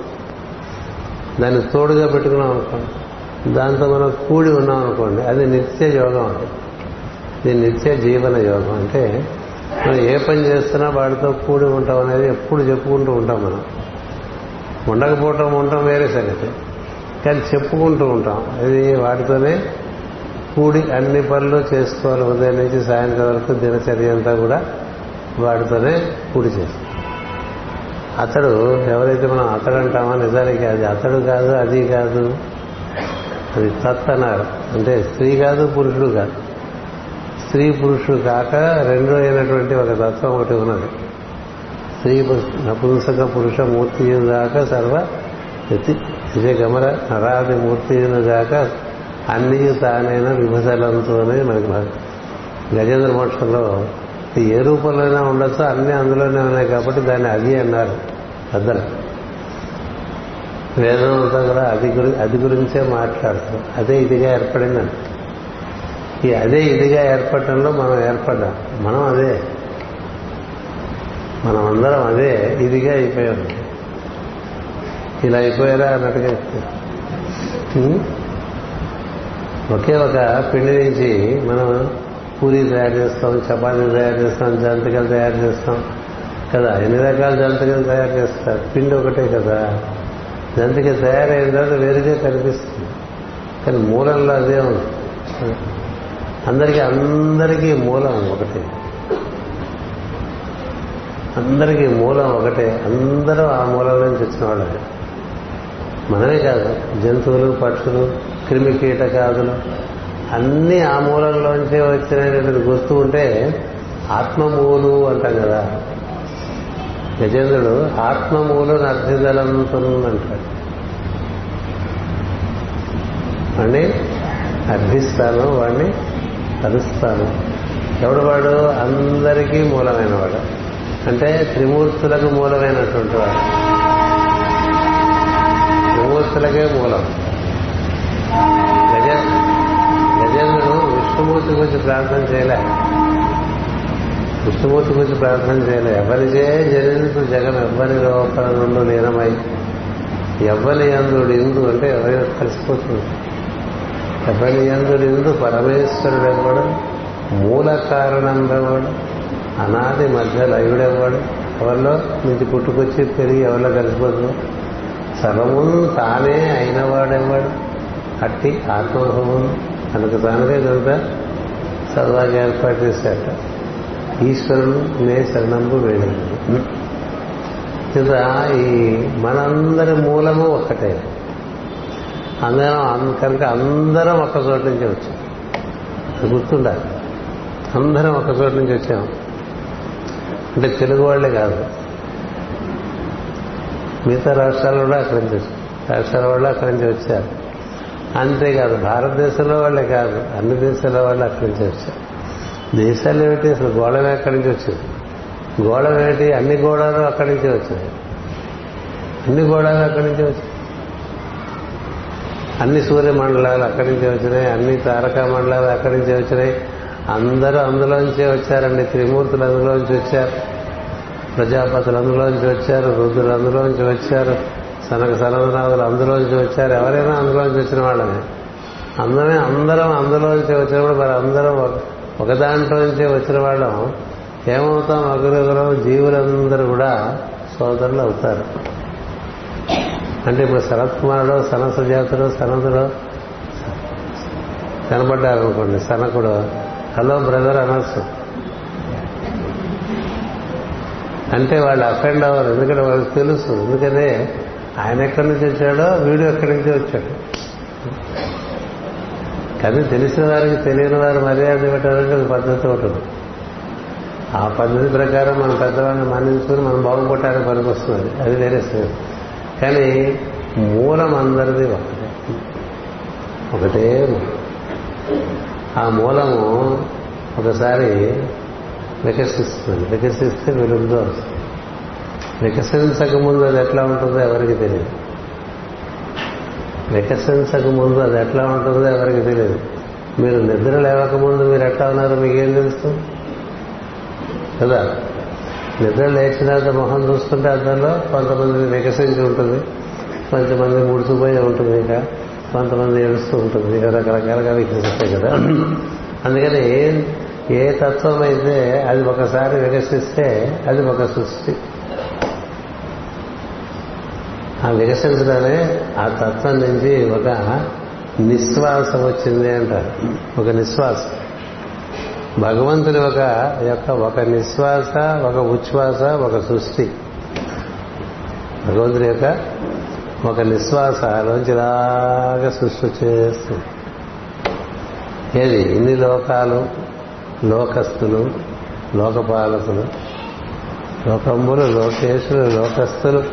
దాన్ని తోడుగా పెట్టుకున్నాం అనుకోండి దాంతో మనం కూడి ఉన్నాం అనుకోండి. అది నిత్య యోగం అది ఇది నిత్య జీవన యోగం. అంటే మనం ఏ పని చేస్తున్నా వాడితో కూడి ఉంటాం అనేది ఎప్పుడు చెప్పుకుంటూ ఉంటాం మనం. ఉండకపోవటం ఉండటం వేరే సంగతి. కానీ చెప్పుకుంటూ ఉంటాం. ఇది వాటితోనే కూడి అన్ని పనులు చేసుకోవాలి. ఉదయం నుంచి సాయంత్రం వరకు దినచర్య అంతా కూడా వాటితోనే కూడి చేస్తాం. అతడు ఎవరైతే మనం అతడు అంటామో నిజానికి అది అతడు కాదు అది కాదు. అది తత్ అన్నారు. అంటే స్త్రీ కాదు పురుషుడు కాదు. స్త్రీ పురుషుడు కాక రెండు అయినటువంటి ఒక తత్వం ఒకటి ఉన్నది. స్త్రీ నపుంసక పురుష మూర్తి దాకా సర్వ ఇదే గమర నరాది మూర్తి దాకా అన్ని తానైన విభజనంతోనే మనకి గజేంద్ర మోక్షంలో ఏ రూపంలోనే ఉండొచ్చో అన్ని అందులోనే ఉన్నాయి కాబట్టి దాన్ని అది అన్నారు పెద్దలు వేదంతో కూడా అది గురి అది గురించే మాట్లాడతాం అదే ఇదిగా ఏర్పడిందండి ఈ అదే ఇదిగా ఏర్పడటంలో మనం ఏర్పడ్డాం. మనం అదే మనం అందరం అదే ఇదిగా అయిపోయాం. ఇలా అయిపోయారా అన్నట్టుగా ఒకే ఒక పిండి నుంచి మనం పూరి తయారు చేస్తాం చపాతీ తయారు చేస్తాం జంతికలు తయారు చేస్తాం. కదా ఎన్ని రకాల జంతికలు తయారు చేస్తారు? పిండి ఒకటే కదా. జంతిక తయారైన తర్వాత వేరుగా కనిపిస్తుంది. కానీ మూలంలో అదే ఉంది. అందరికీ అందరికీ మూలం ఒకటి. అందరికీ మూలం ఒకటే. అందరూ ఆ మూలం నుంచి వచ్చిన వాళ్ళే. మనమే కాదు జంతువులు పక్షులు క్రిమి కీటకాదులు అన్నీ ఆ మూలంలోంచే వచ్చినటువంటి గుర్తు ఉంటే ఆత్మమూలు అంటాం కదా. గజేంద్రుడు ఆత్మమూలు అర్థిదలంతుందంటాడు వాడిని అర్థిస్తాను వాడిని కలుస్తాను ఎవడు వాడు? అందరికీ మూలమైన వాడు అంటే త్రిమూర్తులకు మూలమైనటువంటి వాడు త్రిమూర్తులకే మూలం. గజ గజేంద్రుడు విష్ణుమూర్తి గురించి ప్రార్థన చేయలే. విష్ణుమూర్తి గురించి ప్రార్థన చేయలే. ఎవరిచే జనించు జగన్ ఎవ్వరి లోపల నుండి లీనమై ఎవ్వరి అందుడు ఇందు అంటే ఎవరైనా కలిసిపోతుంది? ఎవరి అందుడు ఇందు పరమేశ్వరుడు ఎవడు? మూల కారణం ఎవడు? అనాది మధ్య లయుడెవ్వడు ఎవరిలో? నుంచి పుట్టుకొచ్చి పెరిగి ఎవరిలో కలిసిపోతుంది సర్వము తానే అయినవాడెవ్వడు అట్టి ఆత్మభవం. తనకు తానుగా కనుక చదవాగా ఏర్పాటు చేశాట ఈశ్వరుడు నే శరణంబు వేడి ఇంకా ఈ మనందరి మూలము ఒక్కటే. అందరం కనుక అందరం ఒక్క చోటు నుంచి వచ్చాం. గుర్తుండాలి. అందరం ఒక్క చోటు నుంచి వచ్చాం. అంటే తెలుగు వాళ్ళే కాదు. మిగతా రాష్ట్రాల కూడా అక్కడి నుంచి రాష్ట్రాల వాళ్ళు అక్కడి నుంచి వచ్చారు. అంతేకాదు భారతదేశంలో వాళ్ళే కాదు. అన్ని దేశాల వాళ్ళు అక్కడి నుంచి వచ్చారు. దేశాలు ఏమిటి? అసలు గోళం ఎక్కడి నుంచి వచ్చింది? గోళం ఏమిటి? అన్ని గోళాలు అక్కడి నుంచి వచ్చాయి. అన్ని గోళాలు అక్కడి నుంచి వచ్చాయి. అన్ని సూర్యమండలాలు అక్కడి నుంచి వచ్చినాయి. అన్ని తారకా మండలాలు అక్కడి నుంచి వచ్చినాయి. అందరూ అందులోంచే వచ్చారండి. త్రిమూర్తులు అందులోంచి వచ్చారు. ప్రజాపతులు అందులోంచి వచ్చారు. రుద్రులు అందులోంచి వచ్చారు. సనక సనదనాథులు అందులోంచి వచ్చారు. ఎవరైనా అందులోంచి వచ్చిన వాళ్ళని. అందమే అందరం అందులోంచి వచ్చినప్పుడు మరి అందరం ఒక దాంట్లో వచ్చిన వాళ్ళం. ఏమవుతాం? ఒకరిొకరు జీవులందరూ కూడా సోదరులు అవుతారు. అంటే ఇప్పుడు శరత్ కుమారుడు సనస జాతుడు సనదుడు కనబడ్డారనుకోండి సనకుడు హలో బ్రదర్ అనొచ్చు. అంటే వాళ్ళు అఫెండ్ అవ్వరు ఎందుకంటే వాళ్ళకి తెలుసు. ఎందుకంటే ఆయన ఎక్కడి నుంచి వచ్చాడో వీడు ఎక్కడి నుంచి వచ్చాడు. కానీ తెలిసిన వారికి తెలియని వారు మర్యాద పెట్టాలంటే ఒక పద్ధతి ఉంటుంది. ఆ పద్ధతి ప్రకారం మన పెద్దవాళ్ళని మన్నించుకుని మనం బాగుపడటానికి పనికొస్తుంది. అది వేరే సేవ కానీ మూలం అందరిది ఒకటే. ఒకటే ఆ మూలము ఒకసారి వికసిస్తుంది. వికసిస్తే విరుద్ధం వస్తుంది. వికసించక అది ఎట్లా ఉంటుందో ఎవరికి తెలియదు. వికసించకముందు అది ఎట్లా ఉంటుందో ఎవరికి తెలియదు. మీరు నిద్ర లేవకముందు మీరు ఎట్లా ఉన్నారో మీకేం తెలుసు? కదా? నిద్ర లేచినాక మొహం చూస్తుంటే అద్దంలో కొంతమంది వికసించి ఉంటుంది. కొంతమంది ముడుచుపోయి ఉంటుంది ఇంకా. కొంతమంది ఏడుస్తూ ఉంటుంది. రకరకాలుగా వికసిస్తాయి కదా. అందుకని ఏ ఏ తత్వం అయితే అది ఒకసారి వికసిస్తే అది ఒక సృష్టి. ఆ వికసించడమే ఆ తత్వం నుంచి ఒక నిశ్వాసం వచ్చింది అంటారు. ఒక నిశ్వాసం. భగవంతుని ఒక యొక్క ఒక నిశ్వాస ఒక ఉచ్ఛ్వాస ఒక సృష్టి. భగవంతుని యొక్క ఒక నిశ్వాసలోంచి ఇలాగా సృష్టి చేస్తుంది ఏది? ఇన్ని లోకాలు లోకస్తులు లోకపాలకులు లోకంబులు లోకేశులు లోకస్తులు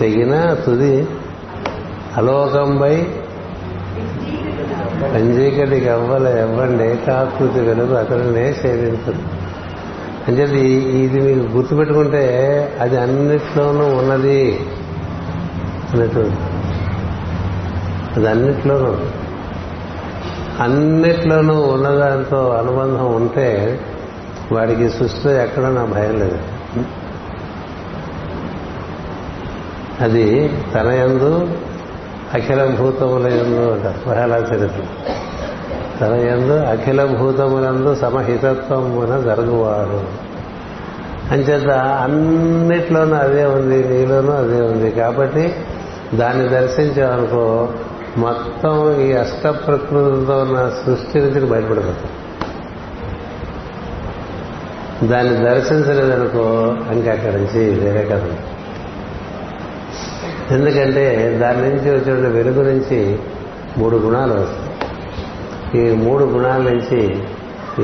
తెగిన తుది అలోకంపై పంజీకటికి అవ్వల ఎవ్వండి ఏకాకృతి వెలుగు అతనినే సేవించదు. అంటే ఇది మీకు గుర్తుపెట్టుకుంటే అది అన్నిట్లోనూ ఉన్నది. అనేటువంటి అది అన్నిట్లోనూ అన్నిట్లోనూ ఉన్నదాంతో అనుబంధం ఉంటే వాడికి సృష్టిలో ఎక్కడ నా భయం లేదు. అది తన ఎందు అఖిల భూతముల ఎందు అంట ప్రహ్లాద చరిత్ర. తన ఎందు అఖిల భూతములందు సమహితత్వమున జరుగువాడు. అంచేత అన్నిట్లోనూ అదే ఉంది నీలోనూ అదే ఉంది. కాబట్టి దాన్ని దర్శించామనుకో మొత్తం ఈ అష్ట ప్రకృతితో ఉన్న సృష్టి నుంచి బయటపడిపోతాం. దాన్ని దర్శించలేదనుకో ఇంకా అక్కడి నుంచి వేరే కథ. ఎందుకంటే దాని నుంచి వచ్చిన వెలుగు నుంచి మూడు గుణాలు వస్తాయి. ఈ మూడు గుణాల నుంచి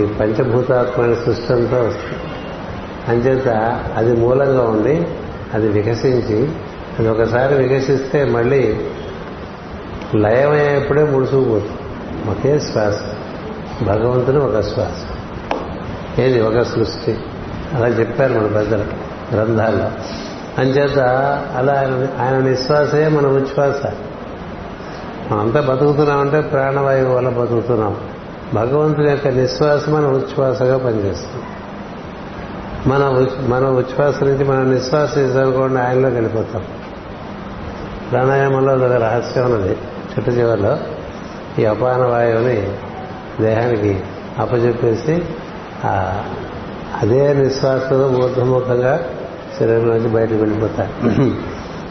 ఈ పంచభూతాత్మైన సృష్టి అంతా వస్తుంది. అంచేత అది మూలంగా ఉండి అది వికసించి అది ఒకసారి వికసిస్తే మళ్ళీ లయమయ్యేప్పుడే ముడుచుకుపోతుంది. ఒకే శ్వాస. భగవంతుని ఒక శ్వాస. ఏది ఒక సృష్టి? అలా చెప్పారు మన పెద్దలు గ్రంథాల్లో. అంచేత అలా ఆయన- ఆయన నిశ్వాసే మన ఉచ్ఛ్వాస. మనంతా బతుకుతున్నామంటే ప్రాణవాయువు వల్ల బతుకుతున్నాం. భగవంతుని యొక్క నిశ్వాస మన ఉచ్ఛ్వాసగా పనిచేస్తుంది. మన ఉచ్- మన ఉచ్ఛ్వాస నుంచి మనం నిశ్వాస తీసుకోకుండా ఆయనలోకి వెళ్ళిపోతాం. ప్రాణాయామంలో ఒక రహస్యం ఉన్నది. చిట్ట చివరిలో ఈ అపాన వాయువుని దేహానికి అప్పచెప్పేసి ఆ అదే నిశ్వాసతో ఊర్ధముఖంగా శరీరం నుంచి బయటకు వెళ్ళిపోతాయి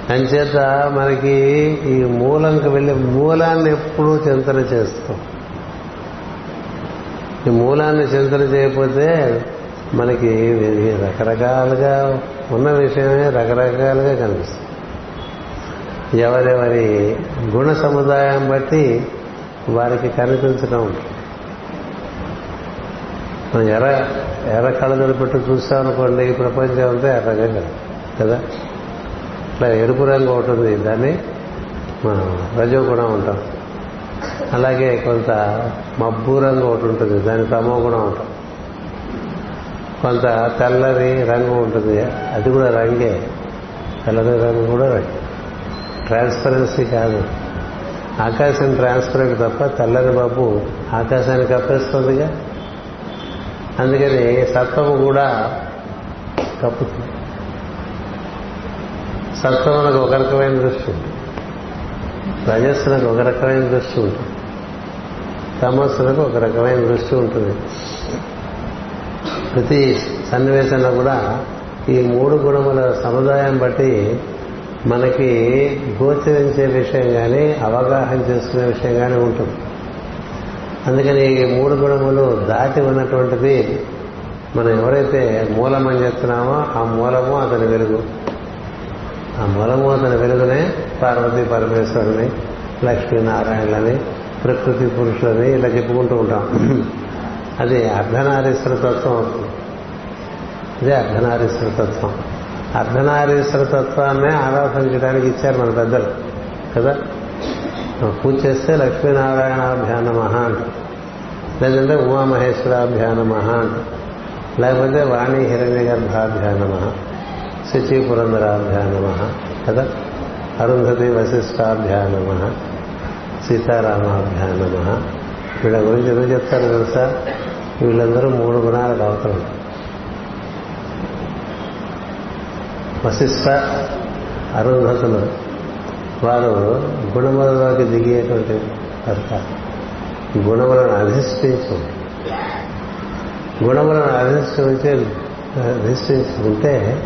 అంచేత మనకి ఈ మూలంకి వెళ్ళే మూలాన్ని ఎప్పుడూ చింతన చేస్తాం. ఈ మూలాన్ని చింతన చేయకపోతే మనకి రకరకాలుగా ఉన్న విషయమే రకరకాలుగా కనిపిస్తుంది. ఎవరెవరి గుణ సముదాయం బట్టి వారికి కనిపించడం ఉంటుంది. మనం ఎర్ర ఎర్ర కళ్ళజోడు పెట్టి చూస్తామనుకోండి ఈ ప్రపంచం అంతా ఎర్రగా కదా? కదా ఇట్లా ఎరుపు రంగు ఉంటుంది దాన్ని మనం రజోగుణం ఉంటాం అలాగే కొంత మబ్బు రంగు ఒకటి ఉంటుంది దాని తమో గుణం ఉంటాం కొంత తెల్లని రంగు ఉంటుంది అది కూడా రంగే. తెల్లని రంగు కూడా రంగే. ట్రాన్స్పరెన్సీ కాదు. ఆకాశం ట్రాన్స్పరెంట్ తప్ప తెల్లని బాబు ఆకాశాన్ని కప్పేస్తుందిగా అందుకని సత్వము కూడా కప్పుతుంది. సత్వమునకు ఒక రకమైన దృష్టి ఉంటుంది. రజస్సులకు ఒక రకమైన దృష్టి ఉంటుంది. తమస్సులకు ఒక రకమైన దృష్టి ఉంటుంది. ప్రతి సన్నివేశంలో కూడా ఈ మూడు గుణముల సముదాయం బట్టి మనకి గోచరించే విషయం కానీ అవగాహన చేసుకునే విషయం కానీ ఉంటుంది. అందుకని ఈ మూడు గుణములు దాటి ఉన్నటువంటిది మనం ఎవరైతే మూలమని చెప్తున్నామో ఆ మూలము అతని వెలుగు. ఆ మూలము అతని వెలుగునే పార్వతీ పరమేశ్వరుని లక్ష్మీనారాయణలని ప్రకృతి పురుషులని ఇలా చెప్పుకుంటూ ఉంటాం. అది అర్ధనారీశ్వర తత్వం. అవుతుంది ఇదే అర్ధనారీశ్వర తత్వం. అర్ధనారీశ్వర తత్వాన్నే ఆరాధన చేయడానికి ఇచ్చారు మన పెద్దలు కదా? పూజ చేస్తే లక్ష్మీనారాయణాభ్యాన మహా అంట. లేదంటే ఉమామహేశ్వరాభ్యాన మహా అంట. లేకపోతే వాణి హిరణ్య గర్భాభ్యాన మహా శచి పురంధరాభ్యాన మహా కదా? అరుంధతి వశిష్టాభ్యాన మహా సీతారామాభ్యాన వీళ్ళ గురించి ఎందుకు చెప్తారు తెలుసా? వీళ్ళందరూ మూడు గుణాలకు అవతరం వశిష్ట అరుంధతులు వారు గుణములలోకి దిగేటువంటి పడతారు గుణములను అధిష్ఠించు. గుణములను అధిష్ఠించే అధిష్ఠించుకుంటే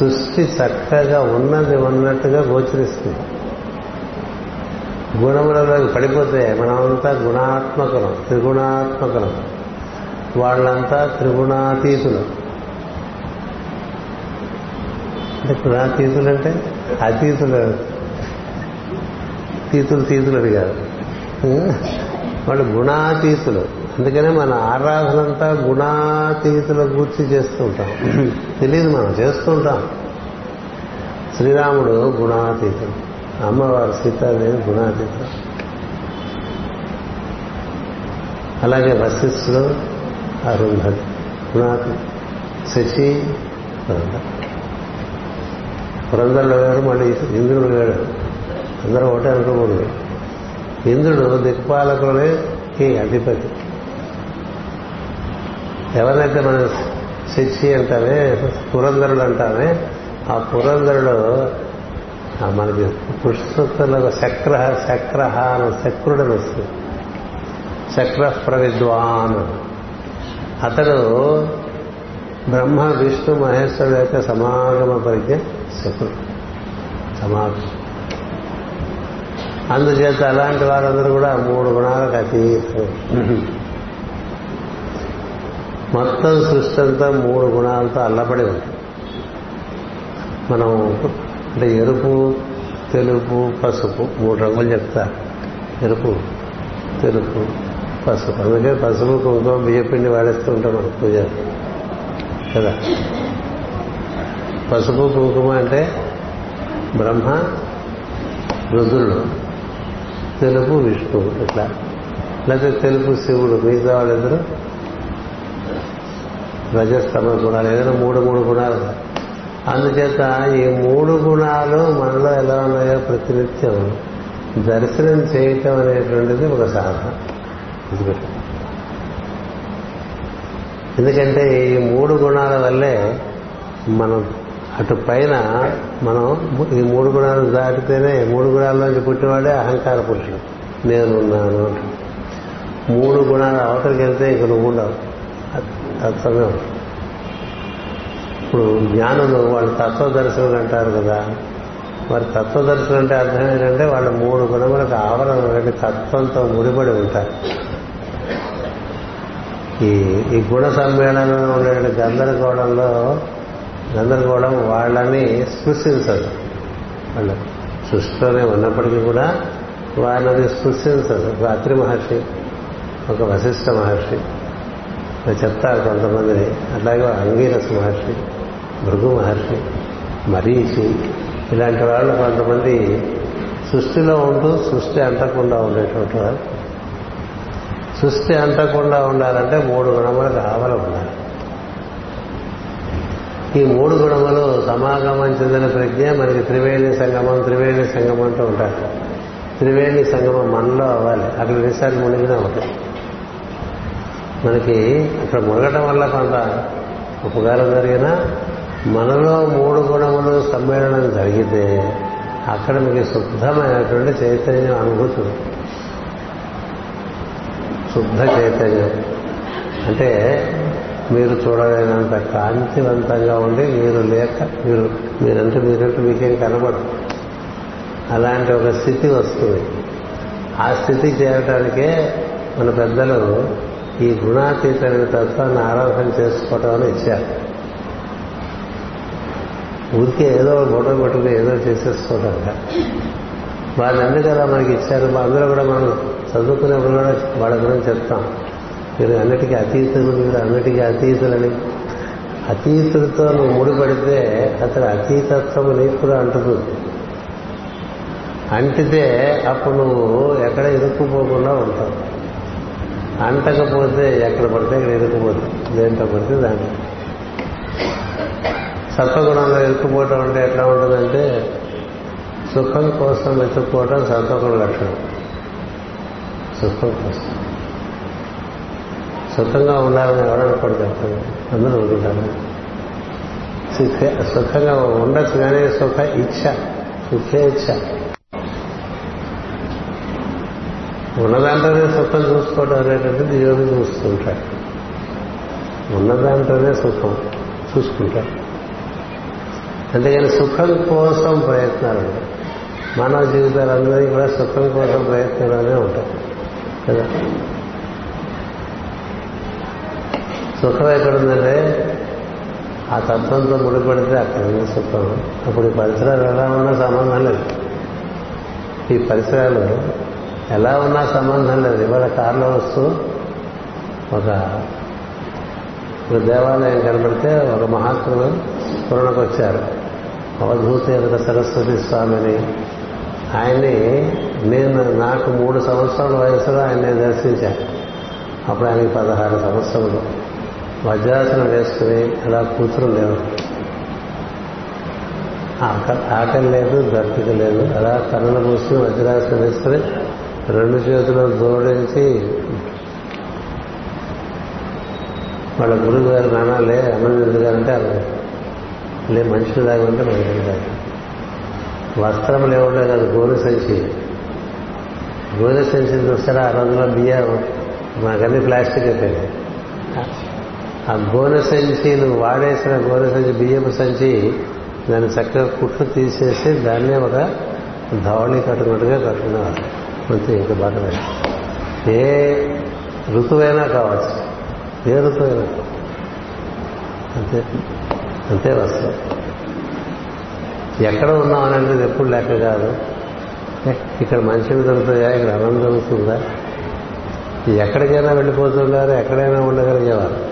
సృష్టి చక్కగా ఉన్నది ఉన్నట్టుగా గోచరిస్తుంది. గుణములలోకి పడిపోతే మనమంతా గుణాత్మకులం త్రిగుణాత్మకులం. వాళ్ళంతా త్రిగుణాతీతులు. అంటే గుణాతీతులు అంటే అతీతులు తీతులు తీతులు అని కాదు. వాళ్ళు గుణాతీతులు. అందుకనే మన ఆరాధనంతా గుణాతీతుల గూర్చి చేస్తూ ఉంటాం. తెలియదు మనం చేస్తూ ఉంటాం. శ్రీరాముడు గుణాతీతుడు. అమ్మవారు సీతాదేవి గుణాతీతుడు అలాగే వశిష్ఠుడు అరుంధతి గుణాతీ శశి పురంధరుడు గారు మళ్ళీ ఇంద్రుడు గారు. అందరూ ఒకటే అనుకోకూడదు. ఇంద్రుడు దిక్పాలకులకి అధిపతి. ఎవరైతే మనం శిక్షి అంటామే పురంధరుడు అంటామే ఆ పురంధరుడు ఆ మనకి పుష్పలో శక్ర శక్రహ అని శక్రుడు అని వస్తుంది. శక్ర ప్రవిద్వాన్. అతడు బ్రహ్మ విష్ణు మహేశ్వరుడు యొక్క సమాగమ పరిజ్ఞ శత్రు సమాగం అందుచేత అలాంటి వారందరూ కూడా మూడు గుణాలకు అతీతం మొత్తం సృష్టి అంతా మూడు గుణాలతో అల్లబడి ఉంది. మనం అంటే ఎరుపు తెలుపు పసుపు మూడు రంగులు చెప్తా. ఎరుపు తెలుపు పసుపు. అందుకే పసుపు కుంకుమ బియ్యపిండి వాడేస్తూ ఉంటాం మనం పూజ. కదా? పసుపు కుంకుమ అంటే బ్రహ్మ రుద్రుడు తెలుపు విష్ణువు ఇట్లా. లేకపోతే తెలుపు శివుడు మిగతా వాళ్ళిద్దరు రజస్తమ గుణాలు ఏదైనా మూడు మూడు గుణాలు. అందుచేత ఈ మూడు గుణాలు మనలో ఎలా ఉన్నాయో ప్రతినిత్యం దర్శనం చేయటం అనేటువంటిది ఒక సాధన. ఎందుకంటే ఈ మూడు గుణాల వల్లే మనం అటు పైన మనం ఈ మూడు గుణాలు దాటితేనే మూడు గుణాల్లోంచి పుట్టినవాడే అహంకార పురుషుడు. నేనున్నాను అంటాడు. మూడు గుణాలు అవతలికి వెళ్తే ఇక నువ్వు ఉండవు. తత్వమే ఇప్పుడు జ్ఞానులు వాళ్ళు తత్వదర్శనులు అంటారు కదా. మరి తత్వదర్శనం అంటే అర్థం ఏంటంటే వాళ్ళ మూడు గుణములకు ఆవరణ ఉన్నటువంటి తత్వంతో ముడిపడి ఉంటారు. ఈ ఈ గుణ సమ్మేళనంలో ఉండే గందరగోళంలో గందరగోళం వాళ్ళని స్పృశించదు. వాళ్ళు సృష్టిలోనే ఉన్నప్పటికీ కూడా వాళ్ళని స్పృశించదు. ఒక అత్రి మహర్షి ఒక వశిష్ఠ మహర్షి చెప్తారు కొంతమందిని అట్లాగే అంగీరస మహర్షి భృగు మహర్షి మరీచి ఇలాంటి వాళ్ళు కొంతమంది సృష్టిలో ఉంటూ సృష్టి అంటకుండా ఉండేటువంటి వారు సృష్టి అంటకుండా ఉండాలంటే మూడు గుణములు కావాలి ఉండాలి. ఈ మూడు గుణములు సమాగమం చెందిన ప్రజ్ఞ మనకి త్రివేణి సంగమం త్రివేణి సంగమం అంటూ ఉంటారు. త్రివేణి సంగమం మనలో అవ్వాలి. అక్కడ ఎన్నిసార్లు మునిగినా ఒకటి. మనకి అక్కడ మునగటం వల్ల కొంత ఉపకారం జరిగినా మనలో మూడు గుణములు సమ్మేళనం జరిగితే అక్కడ మీకు శుద్ధమైనటువంటి చైతన్యం అనుభూతి శుద్ధ చైతన్యం. అంటే మీరు చూడలేనంత కాంతివంతంగా ఉండి మీరు లేక మీరు మీరంటే మీరంటే మీకేం కనబడదు. అలాంటి ఒక స్థితి వస్తుంది. ఆ స్థితి చేరటానికే మన పెద్దలు ఈ గుణాతీతమైన తత్వాన్ని ఆరాధన చేసుకోవటం అని ఇచ్చారు. ఊరికే ఏదో ఫోటో పెట్టుకుని ఏదో చేసేసుకోవటం వాళ్ళు ఎందుకు అలా మనకి ఇచ్చారు? అందరూ కూడా మనం చదువుకునేప్పుడు కూడా వాళ్ళ గురించి చెప్తాం. మీరు అన్నిటికీ అతీతులు మీరు అన్నిటికీ అతీతులని. అతీతుడితో నువ్వు ముడిపడితే అతను అతీతత్వం నీకు కూడా అంటుతుంది అంటితే అప్పుడు నువ్వు ఎక్కడ ఇరుక్కుపోకుండా ఉంటావు. అంటకపోతే ఎక్కడ పడితే ఇక్కడ ఇరుక్కుపోతావు. దేంట్లో పడితే దాంట్లో. సత్వగుణంలో ఇరుక్కుపోవటం అంటే ఎట్లా ఉంటుందంటే సుఖం కోసం వెతుక్కోవటం సత్వగుణ లక్షణం. సుఖం కోసం. సుఖంగా ఉండాలని ఎవరనుకోండి చెప్తాను అందరూ అనుకుంటారు సుఖంగా ఉండొచ్చు కానీ సుఖ ఇచ్ఛ సుఖే ఇచ్చ. ఉన్నదాంట్లోనే సుఖం చూసుకోవడం అనేటువంటిది యోగి చూస్తుంటాడు ఉన్నదాంట్లోనే సుఖం చూసుకుంటాడు అంతేగాని సుఖం కోసం ప్రయత్నాలు మానవ జీవితాలందరికీ కూడా సుఖం కోసం ప్రయత్నాలనే ఉంటాయి. కదా? సుఖం ఎక్కడుందంటే ఆ తత్వంతో ముడిపడితే అక్కడ ఉంది సుఖం? అప్పుడు ఈ పరిసరాలు ఎలా ఉన్నా సంబంధం లేదు. ఈ పరిసరాలు ఎలా ఉన్నా సంబంధం లేదు. ఇవాళ కారులో వస్తూ ఒక దేవాలయం కనబడితే ఒక మహాత్ములు స్ఫురణకు వచ్చారు అవధూత సరస్వతి స్వామిని. ఆయన్ని నేను నాకు మూడు సంవత్సరాల వయసులో ఆయన నేను దర్శించాను. అప్పుడు ఆయనకి పదహారు సంవత్సరాలు. వజ్రాసనం వేసుకుని అలా కూర్చుండేవారు ఆకలి లేదు దర్పిక లేదు. అలా కన్నులు మూసుకుని వజ్రాసనం వేసుకుని రెండు చేతులు జోడించి వాళ్ళ గురువు గారు నానాలే అన్నం ఎందుకంటే అలా లే మనుషులు లాగా ఉంటే మనుషులు లాగా వస్త్రములు కాదు గోరు సంచి. గోరు సంచి చూస్తారా? ఆ రోజుల్లో బియ్యం మాకన్నీ ప్లాస్టిక్ అయిపోయింది ఆ గోనె నువ్వు వాడేసిన గోనె సంచి బియ్యపు సంచి దాన్ని చక్కగా కుట్లు తీసేసి దాన్నే ఒక ధవళి కట్టుకున్నట్టుగా కట్టుకునేవారు. అంతే ఇంకా బాగా ఏ ఋతువైనా కావచ్చు. ఏ ఋతువైనా అంతే అంతే వస్తుంది. ఎక్కడ ఉన్నామని అంటే ఎప్పుడు లెక్క కాదు. ఇక్కడ మనుషులు దొరుకుతాయా? ఇక్కడ అన్నం దొరుకుతుందా? ఎక్కడికైనా వెళ్ళిపోతున్నారు ఎక్కడైనా ఉండగలిగేవారు.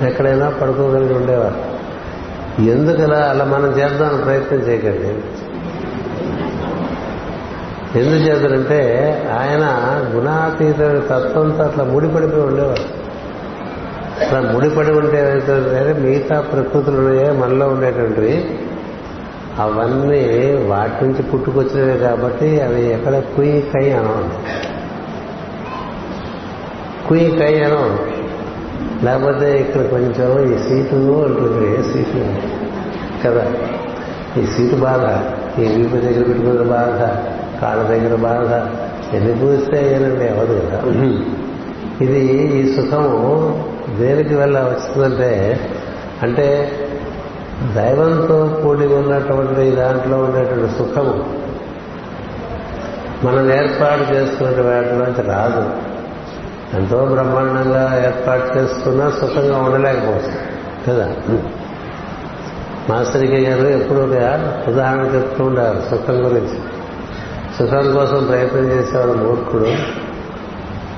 ఎక్కడైనా పడుకోగలిగి ఉండేవారు ఎందుకలా అలా మనం చేద్దామని ప్రయత్నం చేయకండి? ఎందుకు చేద్దారంటే ఆయన గుణాతీత తత్వంతో అట్లా ముడిపడిపోయి ఉండేవాడు. అట్లా ముడిపడి ఉంటే ఏమవుతుందంటే మిగతా ప్రకృతులు ఉన్నాయో మనలో ఉండేటువంటివి. అవన్నీ వాటి నుంచి పుట్టుకొచ్చినవే కాబట్టి అవి ఎక్కడ కుయి కై అనవండి. కుయి కై అనవు లేకపోతే ఇక్కడ కొంచెం ఈ సీటు అంటుంది ఏ సీటు? కదా. ఈ సీటు బాధ ఈ వీపు దగ్గర పెట్టుకున్న బాధ కాళ్ళ దగ్గర బాధ ఎన్ని పూస్తే ఏనండి అవదు కదా. ఇది ఈ సుఖము దేనికి వల్ల వస్తుందంటే అంటే దైవంతో కూడి ఉన్నటువంటి దాంట్లో ఉండేటువంటి సుఖము మనం ఏర్పాటు చేసుకునే వాటిలోంచి రాదు. ఎంతో బ్రహ్మాండంగా ఏర్పాటు చేసుకున్నా సుఖంగా ఉండలేకపోతుంది కదా? మాస్టర్కి గారు ఎప్పుడు ఉదాహరణ చెప్తూ ఉండారు సుఖం గురించి. సుఖం కోసం ప్రయత్నం చేసేవాడు మూర్ఖుడు.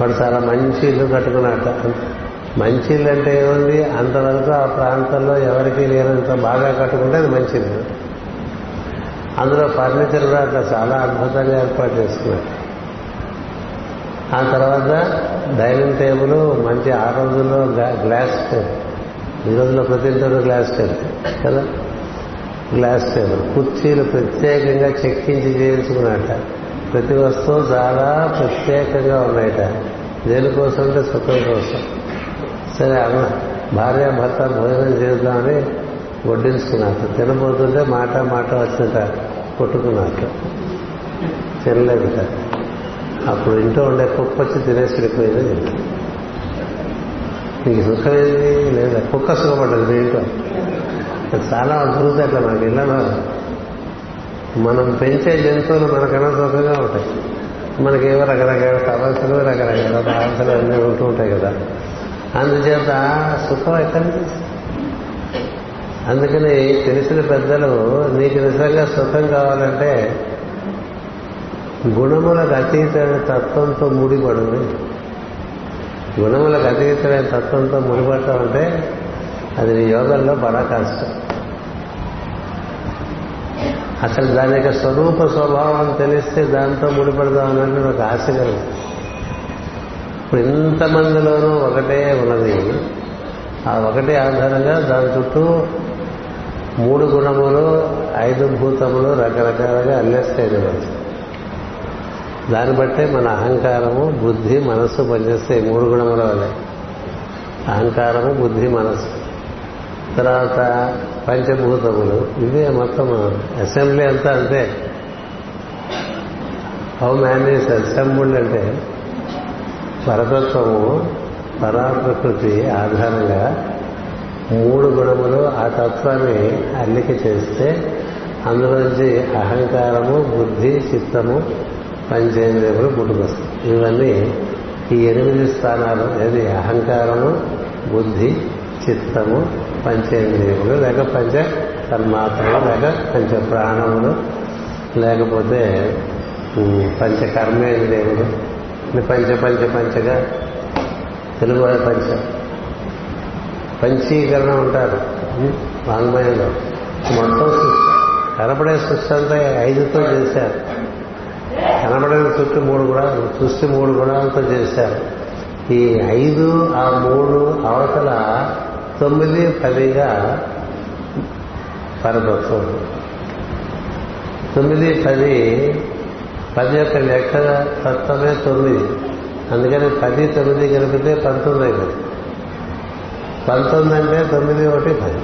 వాడు చాలా మంచి ఇల్లు కట్టుకున్నాట మంచి ఇల్లు అంటే ఏముంది? అంతవరకు ఆ ప్రాంతంలో ఎవరికి లేనంత బాగా కట్టుకుంటే అది మంచి ఇల్లు అందులో ఫర్నిచర్ కూడా అట్లా చాలా అద్భుతంగా ఏర్పాటు చేసుకున్నాడు ఆ తర్వాత డైనింగ్ టేబుల్ మంచి ఆ రోజుల్లో గ్లాస్ టేబుల్. ఈ రోజుల్లో ప్రతి ఇంట్లో గ్లాస్ టేబుల్ కదా? Glass table. కుర్చీలు ప్రత్యేకంగా చెక్కించి చేయించుకున్నట్ట ప్రతి వస్తువు చాలా ప్రత్యేకంగా ఉన్నాయట. దేనికోసం అంటే సుఖం కోసం. సరే అన్న భార్య భర్త భోజనం చేద్దామని వడ్డించుకున్నట్టు తినబోతుంటే మాట మాట వచ్చినట్ట కొట్టుకున్నట్టు తినలేదు అప్పుడు ఇంట్లో ఉండే కుక్క వచ్చి తినేసి వెళ్ళిపోయింది నీకు సుఖం ఏంది? లేదా కుక్క సుఖపడ్డది దీంట్లో చాలా అద్భుతం అట్లా మనకి ఇళ్ళలో. మనం పెంచే జంతువులు మనకన్నా సుఖంగా ఉంటాయి. మనకేవో రకరకాల సమస్యలు రకరకాల బాధలు అన్నీ ఉంటూ ఉంటాయి కదా. అందుచేత సుఖం ఎక్కడి నుంచి? అందుకని తెలిసిన పెద్దలు నీకు నిజంగా సుఖం కావాలంటే గుణములకు అతీతమైన తత్వంతో ముడిపడుంది. గుణములకు అతీతమైన తత్వంతో ముడిపడటం అంటే అది నీ యోగంలో బడా కష్టం. అసలు దాని యొక్క స్వరూప స్వభావం తెలిస్తే దాంతో ముడిపడదామని నాకు ఆశ కలుగుతుంది ఇప్పుడు ఇంతమందిలోనూ ఒకటే ఉన్నది. ఆ ఒకటే ఆధారంగా దాని చుట్టూ మూడు గుణములు ఐదు భూతములు రకరకాలుగా అల్లేస్తాయి మనసు దాన్ని బట్టే మన అహంకారము బుద్ధి మనస్సు పనిచేస్తే మూడు గుణముల వల్లే అహంకారము బుద్ధి మనస్సు. తర్వాత పంచభూతములు ఇదే మొత్తం అసెంబ్లీ అంతా అంతే. హౌ మ్యాన్ ఈస్ అసెంబ్లీ అంటే పరతత్వము పరాప్రకృతి ఆధారంగా మూడు గుణములు ఆ తత్వాన్ని అల్లిక చేస్తే అందులోంచి అహంకారము బుద్ధి చిత్తము పంచేంద్రియములు పుట్టుకొస్తాయి. ఇవన్నీ ఈ ఎనిమిది స్థానాలు ఏది? అహంకారము బుద్ధి చిత్తము పంచేంద్రియములు లేక పంచ తన్మాత్రలు లేక పంచ ప్రాణములు లేకపోతే పంచ కర్మేంద్రియములు. పంచ పంచ పంచగా తెలుగు పంచ. పంచీకరణ ఉంటారు వాంగ్మయంలో మొత్తం కనపడే సృష్టి అంతా ఐదుతో చేశారు. కనబడిన చుట్టూ మూడు కూడా సృష్టి మూడు గుణాలతో చేశారు. ఈ ఐదు ఆ మూడు అవతల తొమ్మిది పదిగా పరమత్వం తొమ్మిది పది పది యొక్క లెక్క తత్వమే తొమ్మిది. అందుకని పది తొమ్మిది కలిపితే పంతొమ్మిది అయిపోయింది పంతొమ్మిది అంటే తొమ్మిది ఒకటి పది.